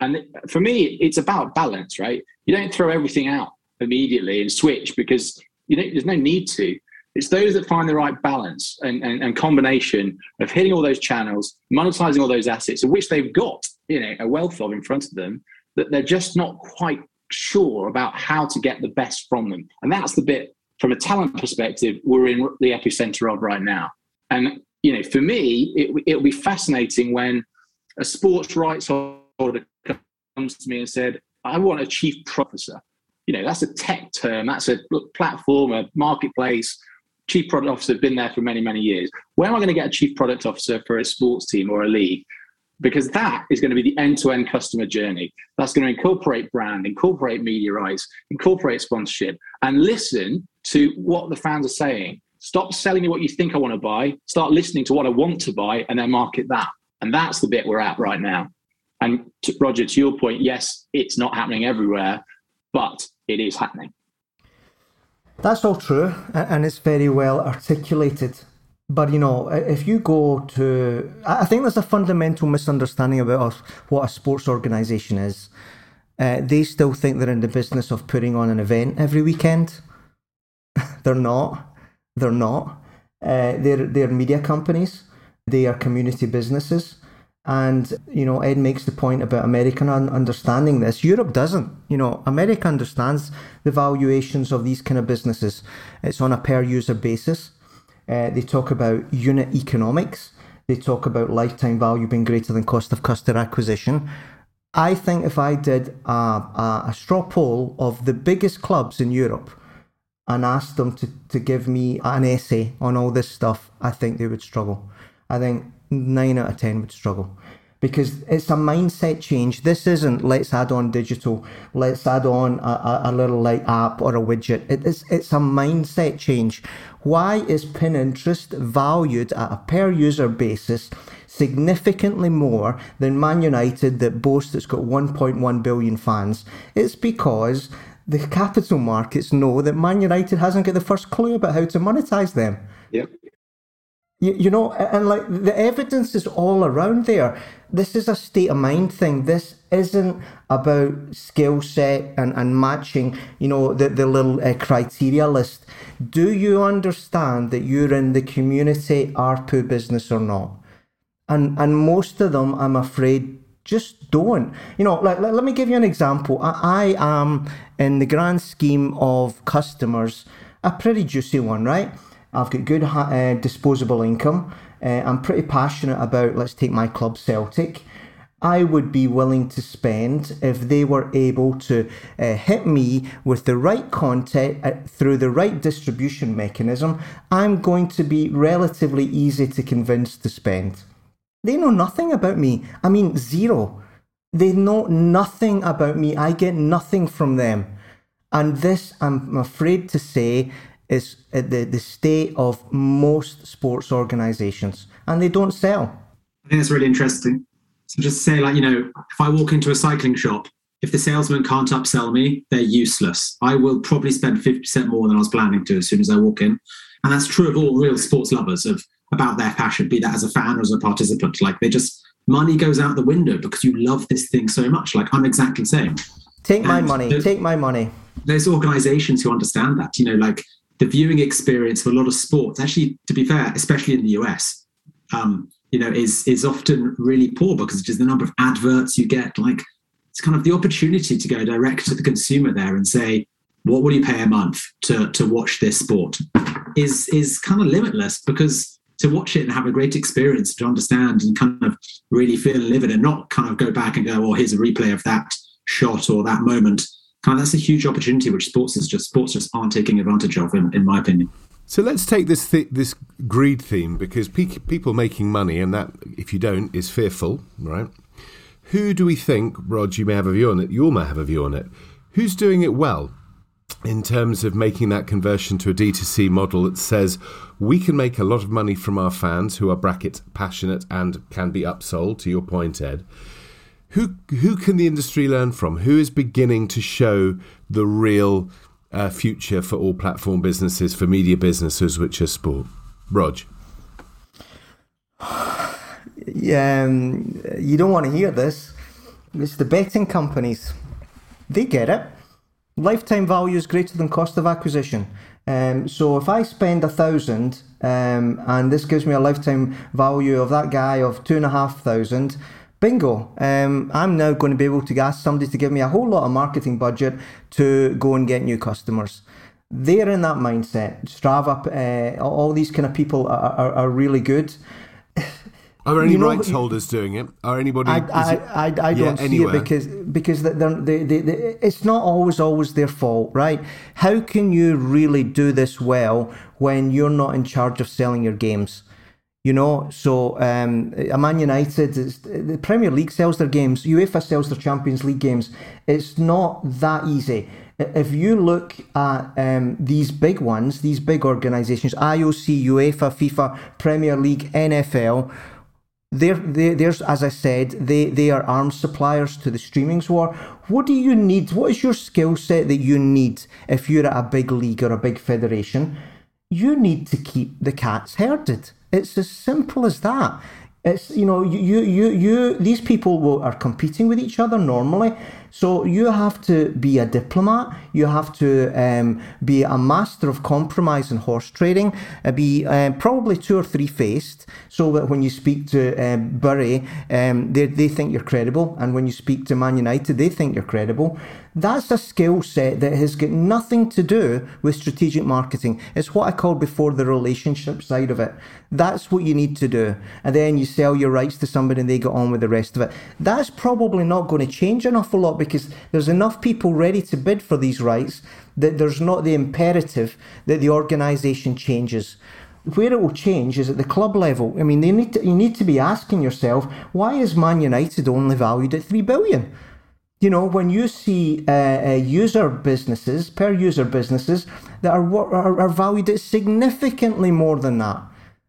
And for me, it's about balance, right? You don't throw everything out immediately and switch because you know, there's no need to. It's those that find the right balance and, and, and, combination of hitting all those channels, monetizing all those assets, of which they've got you know a wealth of in front of them, that they're just not quite sure about how to get the best from them. And that's the bit from a talent perspective we're in the epicenter of right now. And you know, for me, it, it'll be fascinating when a sports rights holder comes to me and said, "I want a chief officer." You know, that's a tech term. That's a platform, a marketplace. Chief product officer been there for many, many years. Where am I going to get a chief product officer for a sports team or a league? because that is going to be the end-to-end customer journey. That's going to incorporate brand, incorporate media rights, incorporate sponsorship, and listen to what the fans are saying. Stop selling me what you think I want to buy. Start listening to what I want to buy, and then market that. And that's the bit we're at right now. And to, Roger, to your point, yes, it's not happening everywhere, but it is happening. That's all true, and it's very well articulated. But you know, if you go to, I think there's a fundamental misunderstanding about what a sports organisation is. Uh, they still think they're in the business of putting on an event every weekend. they're not. They're not. Uh, they're they're media companies. They are community businesses. And you know, Ed makes the point about American understanding this. Europe doesn't. You know, America understands the valuations of these kind of businesses. It's on a per user basis. Uh, they talk about unit economics. They talk about lifetime value being greater than cost of customer acquisition. I think if I did a, a, a straw poll of the biggest clubs in Europe and asked them to, to give me an essay on all this stuff, I think they would struggle. I think nine out of ten would struggle because it's a mindset change. This isn't let's add on digital, let's add on a, a, a little like app or a widget. It is it's a mindset change. Why is Pinterest valued at a per user basis significantly more than Man United that boasts it's got 1.1 billion fans? It's because the capital markets know that Man United hasn't got the first clue about how to monetize them. Yep. You, you know, and like the evidence is all around there. This is a state of mind thing. This isn't about skill set and, and matching, you know, the, the little uh, criteria list. Do you understand that you're in the community ARPU business or not? And, and most of them, I'm afraid, just don't. You know, like, let, let me give you an example. I, I am, in the grand scheme of customers, a pretty juicy one, right? I've got good uh, disposable income. Uh, I'm pretty passionate about, let's take my club Celtic. I would be willing to spend if they were able to uh, hit me with the right content uh, through the right distribution mechanism. I'm going to be relatively easy to convince to spend. They know nothing about me. I mean, zero. They know nothing about me. I get nothing from them. And this, I'm afraid to say, is uh, the, the state of most sports organisations, and they don't sell. I think that's really interesting. So just say, like, you know, if I walk into a cycling shop, if the salesman can't upsell me, they're useless. I will probably spend 50% more than I was planning to as soon as I walk in. And that's true of all real sports lovers of about their passion, be that as a fan or as a participant. Like they just money goes out the window because you love this thing so much. Like I'm exactly the same. Take my money. Take my money. There's organizations who understand that. You know, like the viewing experience for a lot of sports, actually, to be fair, especially in the US, um, you know, is is often really poor because just the number of adverts you get. Like, it's kind of the opportunity to go direct to the consumer there and say, "What will you pay a month to to watch this sport?" is is kind of limitless because to watch it and have a great experience to understand and kind of really feel and live it and not kind of go back and go, "Oh, here's a replay of that shot or that moment." Kind of that's a huge opportunity which sports is just sports just aren't taking advantage of, in, in my opinion. So let's take this th- this greed theme because pe- people making money, and that if you don't is fearful, right? Who do we think, Rod? You may have a view on it. You all may have a view on it. Who's doing it well in terms of making that conversion to a D2C model that says we can make a lot of money from our fans who are bracket passionate and can be upsold. To your point, Ed who who can the industry learn from? Who is beginning to show the real uh, future for all platform businesses, for media businesses, which are sport? Rog. Yeah, um, you don't want to hear this. It's the betting companies. They get it. Lifetime value is greater than cost of acquisition. Um, so if I spend a thousand um, and this gives me a lifetime value of that guy of two and a half thousand, bingo, um, I'm now going to be able to ask somebody to give me a whole lot of marketing budget to go and get new customers. They're in that mindset. Strava, uh, all these kind of people are, are, are really good. Are any you know, rights holders doing it? Are anybody? I, I, I, I, don't see anywhere. it because because they're, they, they, they, it's not always always their fault, right? How can you really do this well when you're not in charge of selling your games? You know, so um, a Man United, the Premier League sells their games, UEFA sells their Champions League games. It's not that easy. If you look at um, these big ones, these big organisations, IOC, UEFA, FIFA, Premier League, NFL, there's, as I said, they, they are arms suppliers to the streamings war. What do you need? What is your skill set that you need if you're at a big league or a big federation? You need to keep the cats herded. It's as simple as that. It's you know you you you these people will, are competing with each other normally, so you have to be a diplomat. You have to um, be a master of compromise and horse trading. Uh, be uh, probably two or three faced, so that when you speak to um, Bury, um, they they think you're credible, and when you speak to Man United, they think you're credible. That's a skill set that has got nothing to do with strategic marketing. It's what I called before the relationship side of it. That's what you need to do. And then you sell your rights to somebody and they get on with the rest of it. That's probably not going to change an awful lot because there's enough people ready to bid for these rights that there's not the imperative that the organisation changes. where it will change is at the club level. I mean, they need to, you need to be asking yourself, why is Man United only valued at three billion? You know, when you see uh, uh, user businesses, per user businesses, that are, are, are valued at significantly more than that.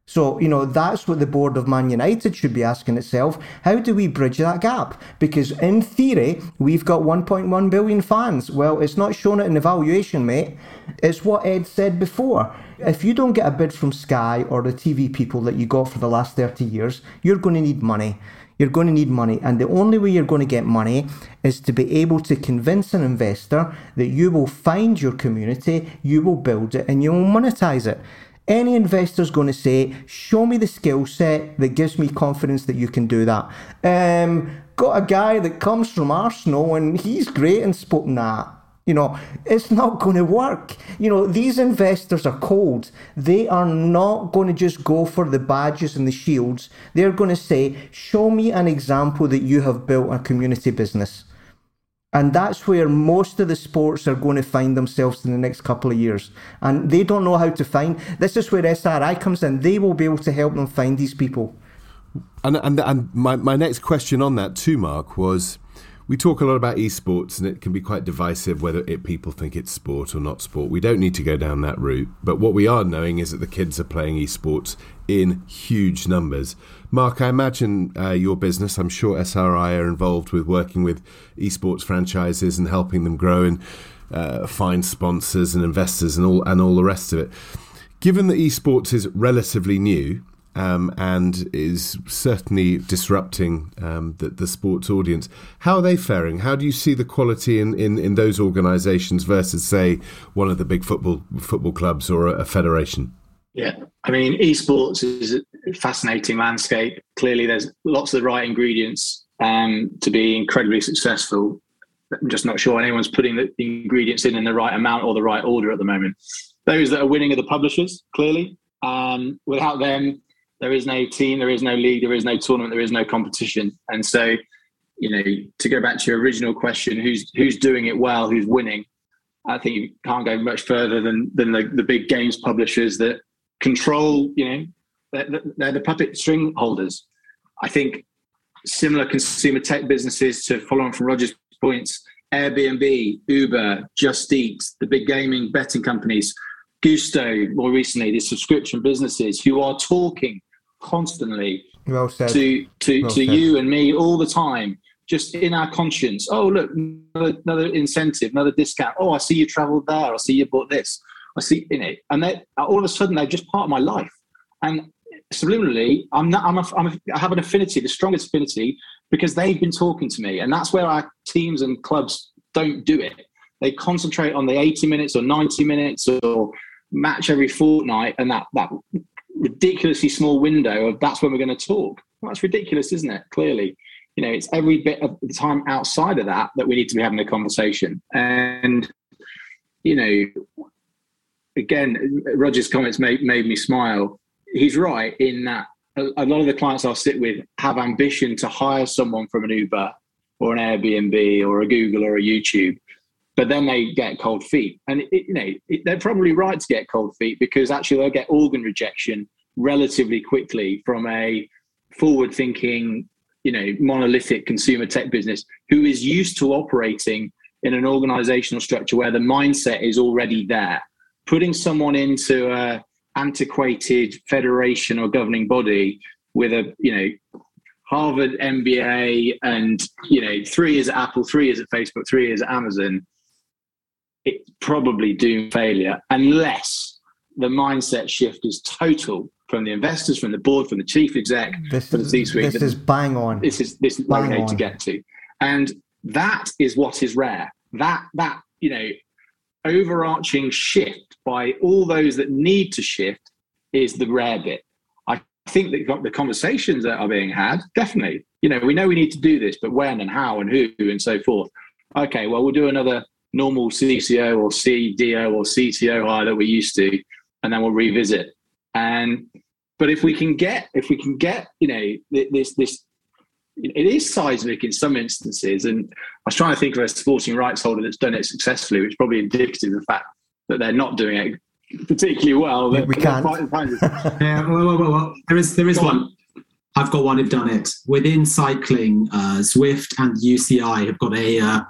So, you know, that's what the board of Man United should be asking itself. How do we bridge that gap? Because in theory, we've got 1.1 billion fans. Well, it's not shown it in the valuation, mate. It's what Ed said before. If you don't get a bid from Sky or the TV people that you got for the last 30 years, you're going to need money. You're going to need money. And the only way you're going to get money is to be able to convince an investor that you will find your community, you will build it, and you will monetize it. Any investor's going to say, show me the skill set that gives me confidence that you can do that. Um, got a guy that comes from Arsenal and he's great in sport. Nah, you know, it's not going to work. You know, these investors are cold. They are not going to just go for the badges and the shields. They're going to say, show me an example that you have built a community business. And that's where most of the sports are going to find themselves in the next couple of years. And they don't know how to find. This is where SRI comes in. They will be able to help them find these people. And and and my, my next question on that too, Mark, was we talk a lot about esports and it can be quite divisive whether it, people think it's sport or not sport. We don't need to go down that route. But what we are knowing is that the kids are playing esports in huge numbers. Mark, I imagine uh, your business, I'm sure SRI are involved with working with esports franchises and helping them grow and uh, find sponsors and investors and all and all the rest of it. Given that esports is relatively new um, and is certainly disrupting um, the, the, sports audience, how are they faring? How do you see the quality in, in, in those organisations versus, say, one of the big football football clubs or a, a federation? Yeah, I mean, esports is fascinating landscape. Clearly, there's lots of the right ingredients um, to be incredibly successful. I'm just not sure anyone's putting the ingredients in in the right amount or the right order at the moment. Those that are winning are the publishers, clearly. Um, without them, there is no team, there is no league, there is no tournament, there is no competition. And so, you know, to go back to your original question, who's who's doing it well, who's winning? I think you can't go much further than than the, the big games publishers that control, you know, they're, they're the puppet string holders. I think similar consumer tech businesses to follow on from Roger's points, Airbnb, Uber, Just Eat, the big gaming betting companies, Gousto, more recently, the subscription businesses who are talking constantly well to to, well to you and me all the time, just in our conscience. Oh, look, another, another incentive, another discount. Oh, I see you traveled there. I see you bought this. I see in it, and all of a sudden they're just part of my life. And subliminally, I'm not. I'm, a, I'm a, I have an affinity, the strongest affinity, because they've been talking to me, and that's where our teams and clubs don't do it. They concentrate on the 80 minutes or 90 minutes or match every fortnight, and that that ridiculously small window of that's when we're going to talk. Well, that's ridiculous, isn't it? Clearly, you know, it's every bit of the time outside of that that we need to be having a conversation. And you know, again, Roger's comments made, made me smile. He's right in that a, lot of the clients I'll sit with have ambition to hire someone from an Uber or an Airbnb or a Google or a YouTube, but then they get cold feet. And, it, you know, it, they're probably right to get cold feet because actually they'll get organ rejection relatively quickly from a forward thinking, you know, monolithic consumer tech business who is used to operating in an organizational structure where the mindset is already there putting someone into a antiquated federation or governing body with a you know Harvard MBA and you know three years at Apple, three years at Facebook, three years at Amazon, it's probably doomed failure unless the mindset shift is total from the investors, from the board, from the chief exec, this from is, the C-suite. This is bang on. This is this is need to get to, and that is what is rare. That that you know overarching shift by all those that need to shift is the rare bit. I think that the conversations that are being had, definitely, you know, we know we need to do this, but when and how and who and so forth. Okay, well, we'll do another normal CCO or CDO or CTO hire that we used to, and then we'll revisit. And but if we can get if we can get you know this this it is seismic in some instances. And I was trying to think of a sporting rights holder that's done it successfully, which is probably indicative of the fact that they're not doing it particularly well. We, we can't. yeah, well, well, well, well, there is there is Go one. On. I've got one who've done it within cycling. Uh, Zwift and UCI have got a uh,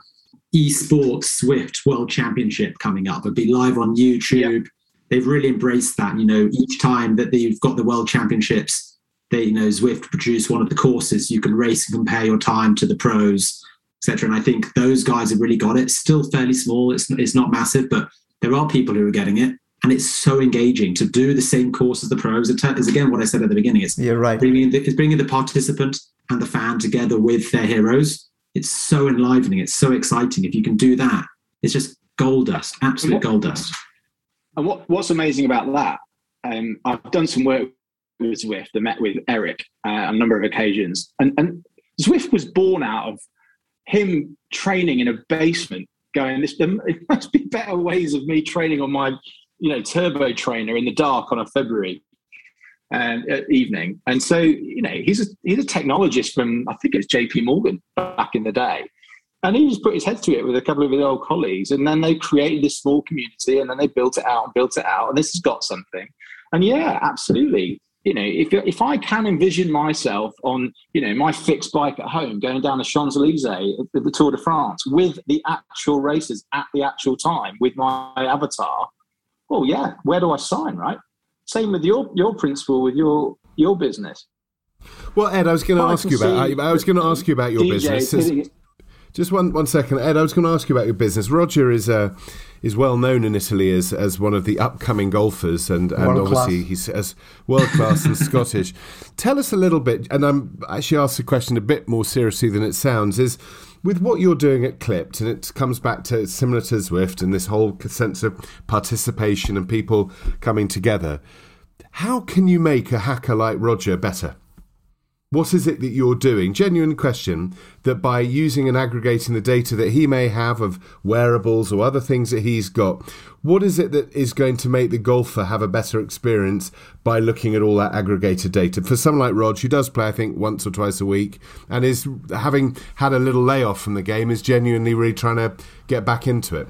esports Zwift World Championship coming up. It'll be live on YouTube. Yep. They've really embraced that. You know, each time that they've got the World Championships, they you know Zwift produce one of the courses. You can race and compare your time to the pros, etc. And I think those guys have really got it. Still fairly small. It's it's not massive, but there are people who are getting it and it's so engaging to do the same course as the pros. It is again what I said at the beginning. It's You're right. Bringing the, it's bringing the participant and the fan together with their heroes. It's so enlivening. It's so exciting. If you can do that, it's just gold dust, absolute what, gold dust. And what, what's amazing about that? Um, I've done some work with Zwift. I met with Eric uh, on a number of occasions, and, and Zwift was born out of him training in a basement going this there must be better ways of me training on my you know turbo trainer in the dark on a February um, evening. And so you know he's a he's a technologist from I think it's J.P. Morgan back in the day. And he just put his head to it with a couple of his old colleagues, and then they created this small community, and then they built it out and built it out, and this has got something. And yeah, absolutely, you know, if if I can envision myself on, you know, my fixed bike at home going down the Champs Elysees at uh, the Tour de France with the actual races at the actual time with my avatar, well, yeah, where do I sign, right? Same with your your principle with your your business. Well, Ed, I was going to ask you about. I, I was going to ask you about your DJ business. Just one one second, Ed. I was going to ask you about your business. Roger is uh, is well known in Italy as as one of the upcoming golfers, and and world obviously class. he's as world class and Scottish. Tell us a little bit, and I'm actually asked the question a bit more seriously than it sounds. Is with what you're doing at Clippd, and it comes back to similar to Zwift and this whole sense of participation and people coming together. How can you make a hacker like Roger better? What is it that you're doing? Genuine question that by using and aggregating the data that he may have of wearables or other things that he's got, what is it that is going to make the golfer have a better experience by looking at all that aggregated data? For someone like Rog, who does play, I think, once or twice a week and is having had a little layoff from the game, is genuinely really trying to get back into it.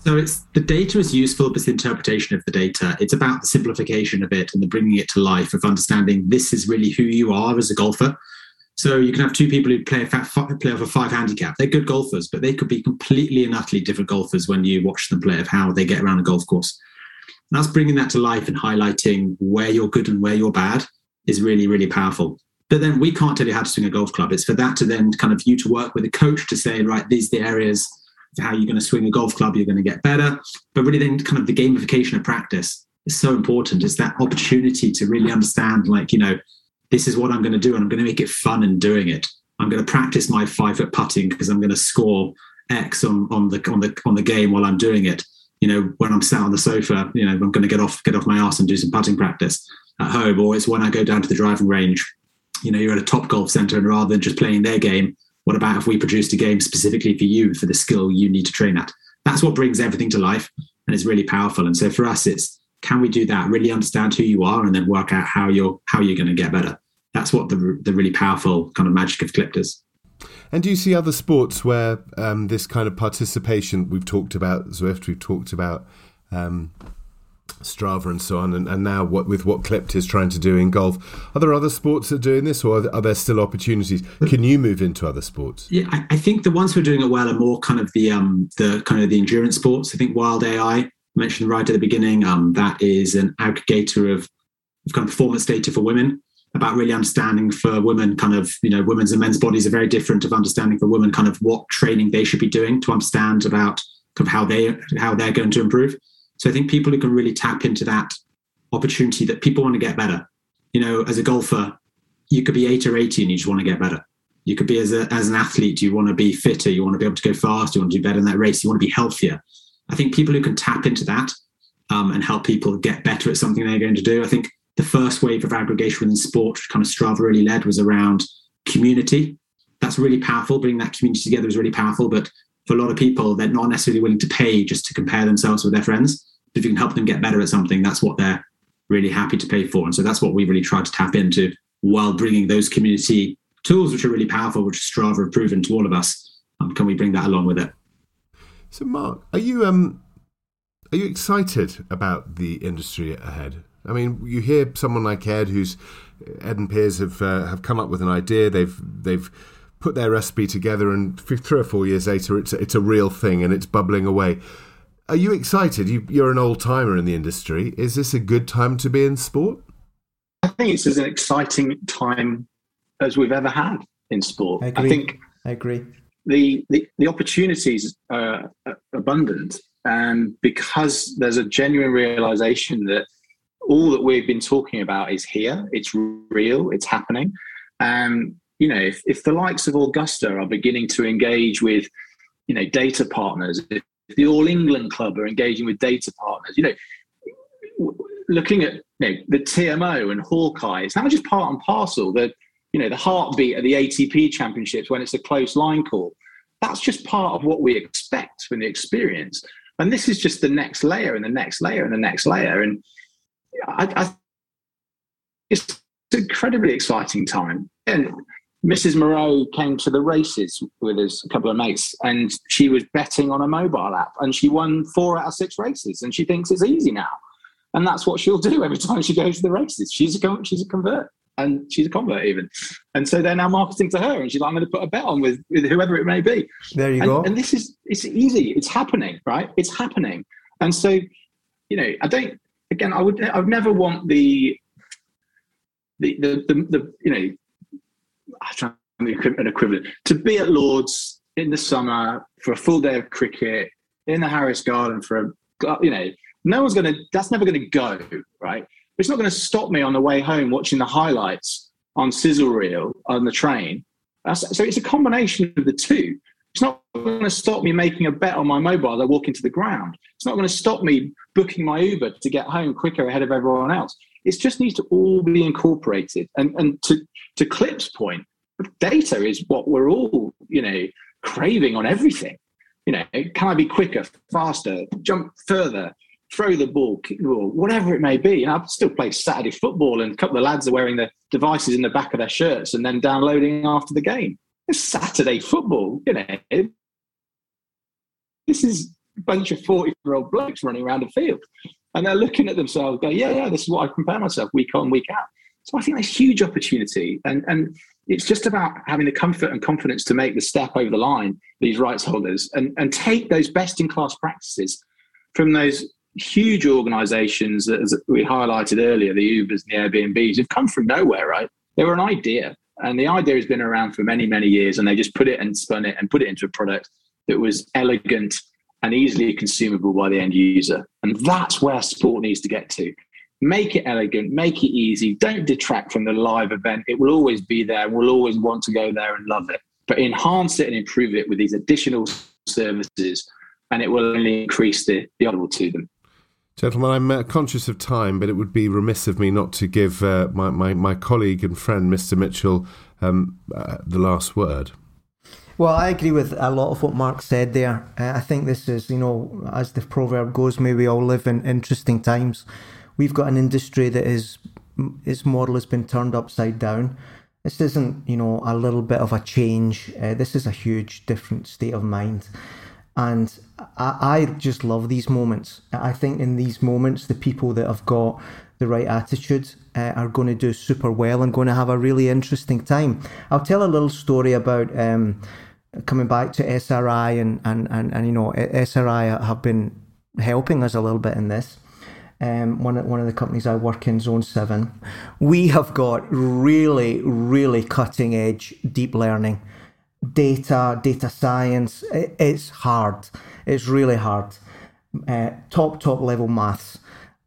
So it's the data is useful, but it's the interpretation of the data. It's about the simplification of it and the bringing it to life of understanding this is really who you are as a golfer. So you can have two people who play a play off a five handicap. They're good golfers, but they could be completely and utterly different golfers when you watch them play of how they get around a golf course. And that's bringing that to life and highlighting where you're good and where you're bad is really, really powerful. But then we can't tell you how to swing a golf club. It's for that to then kind of you to work with a coach to say, right, these are the areas how you're going to swing a golf club, you're going to get better. But really, then kind of the gamification of practice is so important. It's that opportunity to really understand, like, you know, this is what I'm going to do, and I'm going to make it fun in doing it. I'm going to practice my five foot putting because I'm going to score X on, on the on the on the game while I'm doing it. You know, when I'm sat on the sofa, you know, I'm going to get off get off my ass and do some putting practice at home, or it's when I go down to the driving range. You know, you're at a top golf center, and rather than just playing their game, what about if we produced a game specifically for you for the skill you need to train at? That's what brings everything to life and it's really powerful. And so for us, it's can we do that? Really understand who you are and then work out how you're how you're going to get better. That's what the the really powerful kind of magic of Clippd is. And do you see other sports where um, this kind of participation? We've talked about Zwift. We've talked about um, Strava and so on, and, and now what with what Clippd is trying to do in golf. Are there other sports that are doing this, or are there, are there still opportunities? Can you move into other sports? Yeah, I, I, think the ones who are doing it well are more kind of the um, the kind of the endurance sports. I think Wild AI mentioned right at the beginning. Um, that is an aggregator of, of kind of performance data for women about really understanding for women kind of you know women's and men's bodies are very different of understanding for women kind of what training they should be doing to understand about kind of how they how they're going to improve so I think people who can really tap into that opportunity that people want to get better. You know, as a golfer, you could be eight or 80 and you just want to get better. You could be as, a, as an athlete, you want to be fitter, you want to be able to go faster, you want to do better in that race, you want to be healthier. I think people who can tap into that um, and help people get better at something they're going to do. I think the first wave of aggregation within sport, which kind of Strava really led, was around community. That's really powerful. Bringing that community together is really powerful. But for a lot of people, they're not necessarily willing to pay just to compare themselves with their friends if you can help them get better at something, that's what they're really happy to pay for. And so that's what we really try to tap into while bringing those community tools, which are really powerful, which Strava have proven to all of us. Um, can we bring that along with it? So, Mark, are you um, are you excited about the industry ahead? I mean, you hear someone like Ed, who's Ed and Piers have uh, have come up with an idea. They've they've put their recipe together, and three or four years later, it's it's a real thing and it's bubbling away. Are you excited? You, you're an old timer in the industry. Is this a good time to be in sport? I think it's as an exciting time as we've ever had in sport. I, I think I agree. The, the, the opportunities are abundant, and because there's a genuine realization that all that we've been talking about is here, it's real, it's happening. Um, you know, if, if the likes of Augusta are beginning to engage with, you know, data partners, if the All England Club are engaging with data partners, you know, looking at you know, the TMO and Hawkeye, it's now just part and parcel. The you know the heartbeat of the ATP Championships when it's a close line call. That's just part of what we expect from the experience. And this is just the next layer and the next layer and the next layer. And I, I it's an incredibly exciting time. And Mrs. Moreau came to the races with us, a couple of mates, and she was betting on a mobile app, and she won four out of six races, and she thinks it's easy now, and that's what she'll do every time she goes to the races. She's a she's a convert, and she's a convert even, and so they're now marketing to her, and she's like, I'm going to put a bet on with, with whoever it may be. There you and, go. And this is it's easy, it's happening, right? It's happening, and so you know, I don't. Again, I would I would never want the the, the, the, the you know I'm trying to make an equivalent to be at Lords in the summer for a full day of cricket in the Harris Garden for a you know no one's to that's never to go right. It's not to stop me on the way home watching the highlights on sizzle reel on the train. So it's a combination of the two. It's not going to stop me making a bet on my mobile as I walk into the ground. It's not going to stop me booking my Uber to get home quicker ahead of everyone else. It just needs to all be incorporated. And, and to, to Clip's point, data is what we're all, you know, craving on everything. You know, can I be quicker, faster, jump further, throw the ball, kick the ball, whatever it may be. And I still play Saturday football, and a couple of lads are wearing the devices in the back of their shirts and then downloading after the game. It's Saturday football, you know. This is a bunch of 40 year old blokes running around the field. And they're looking at themselves, go, yeah, yeah, this is what I compare myself week on, week out. So I think there's huge opportunity. And, and it's just about having the comfort and confidence to make the step over the line, these rights holders, and, and take those best in class practices from those huge organizations that, as we highlighted earlier, the Ubers and the Airbnbs, have come from nowhere, right? They were an idea. And the idea has been around for many, many years. And they just put it and spun it and put it into a product that was elegant and easily consumable by the end user. And that's where sport needs to get to. Make it elegant, make it easy. Don't detract from the live event. It will always be there. We'll always want to go there and love it. But enhance it and improve it with these additional services, and it will only increase the, the audible to them. Gentlemen, I'm uh, conscious of time, but it would be remiss of me not to give uh, my, my, my, colleague and friend, Mr. Mitchell, um, uh, the last word. Well, I agree with a lot of what Mark said there. Uh, I think this is, you know, as the proverb goes, may we all live in interesting times. We've got an industry that is, its model has been turned upside down. This isn't, you know, a little bit of a change. Uh, this is a huge different state of mind. And I, I just love these moments. I think in these moments, the people that have got the right attitude uh, are going to do super well and going to have a really interesting time. I'll tell a little story about um, coming back to SRI and, and, and, and you know SRI have been helping us a little bit in this. Um, one of, one of the companies I work in, Zone Seven, we have got really really cutting edge deep learning, data data science. It, it's hard. It's really hard. Uh, top top level maths.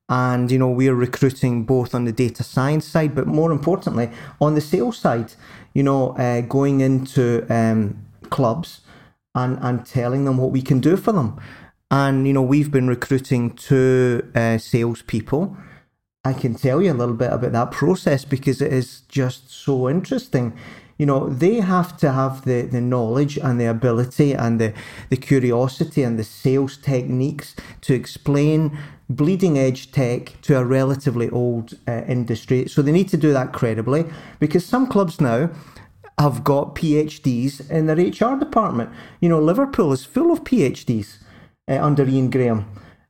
And you know we're recruiting both on the data science side, but more importantly on the sales side. You know, uh, going into um, clubs and, and telling them what we can do for them. And, you know, we've been recruiting two uh, salespeople. I can tell you a little bit about that process because it is just so interesting. You know, they have to have the, the knowledge and the ability and the, the curiosity and the sales techniques to explain bleeding edge tech to a relatively old uh, industry. So they need to do that credibly because some clubs now, have got PhDs in their HR department. You know, Liverpool is full of PhDs uh, under Ian Graham.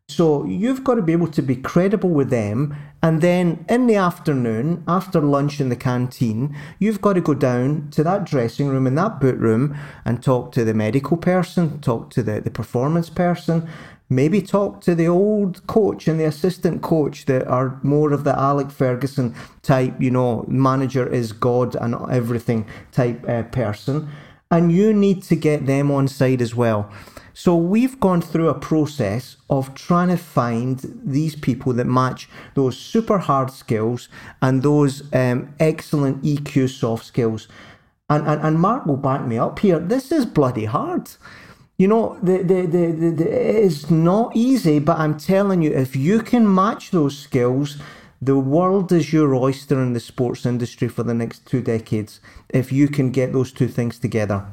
So you've got to be able to be credible with them. And then in the afternoon, after lunch in the canteen, you've got to go down to that dressing room in that boot room and talk to the medical person, talk to the, the performance person, maybe talk to the old coach and the assistant coach that are more of the Alex Ferguson type, you know, manager is God and everything type uh, person. And you need to get them on side as well. So we've gone through a process of trying to find these people that match those super hard skills and those um, excellent EQ soft skills. And, and, and Mark will back me up here. This is bloody hard. You know, the, the, the, the, the, it is not easy, but I'm telling you, if you can match those skills, the world is your oyster in the sports industry for the next two decades. If you can get those two things together.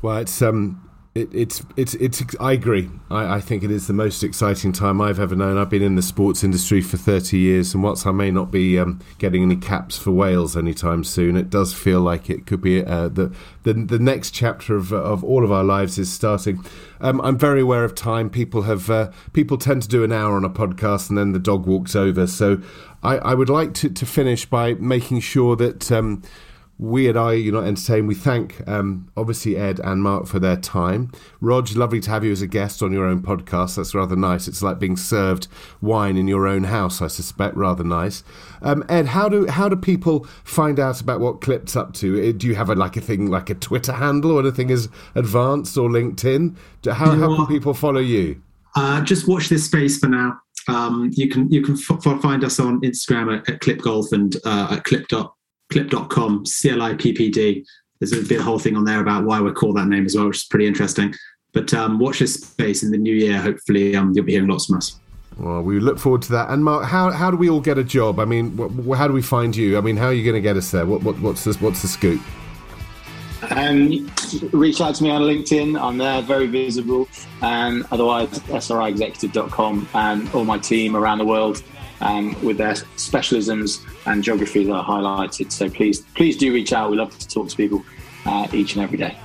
Well, it's um, it, it's it's it's. I agree. I, I, think it is the most exciting time I've ever known. I've been in the sports industry for thirty years, and whilst I may not be um, getting any caps for Wales anytime soon, it does feel like it could be uh, the, the the next chapter of of all of our lives is starting. Um, I'm very aware of time. People have uh, people tend to do an hour on a podcast, and then the dog walks over. So I, I would like to to finish by making sure that. Um, we at Are You Not Entertained, we thank um, obviously Ed and Mark for their time. Rog, lovely to have you as a guest on your own podcast. That's rather nice. It's like being served wine in your own house, I suspect. Rather nice. Um, Ed, how do how do people find out about what Clippd's up to? Uh, do you have a, like a thing like a Twitter handle or anything as advanced or LinkedIn? How, how can people follow you? Uh, just watch this space for now. Um, you can you can f- find us on Instagram at, at Clippd Golf and uh, at Clip clippd.com, C L I P P D. There's a bit a whole thing on there about why we're called that name as well, which is pretty interesting. But um, watch this space in the new year. Hopefully, um, you'll be hearing lots from us. Well, we look forward to that. And Mark, how, how do we all get a job? I mean, wh- how do we find you? I mean, how are you going to get us there? What, what, what's the, what's the scoop? Um, reach out to me on LinkedIn. I'm there, very visible. And otherwise, sriexecutive.com and all my team around the world um, with their specialisms and geography that are highlighted. So please, please do reach out. We love to talk to people uh, each and every day.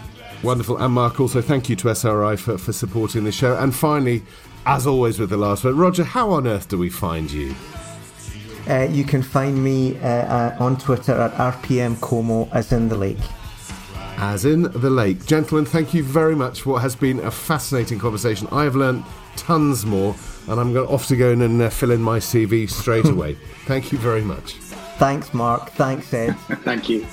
Wonderful. And Mark, also thank you to SRI for, for supporting the show. And finally, as always with the last word, Roger, how on earth do we find you? Uh, you can find me uh, uh, on Twitter at RPM Como, as in the lake. As in the lake. Gentlemen, thank you very much for what has been a fascinating conversation. I have learned tons more and I'm off to go in and uh, fill in my CV straight away. Thank you very much. Thanks, Mark. Thanks, Ed. Thank you.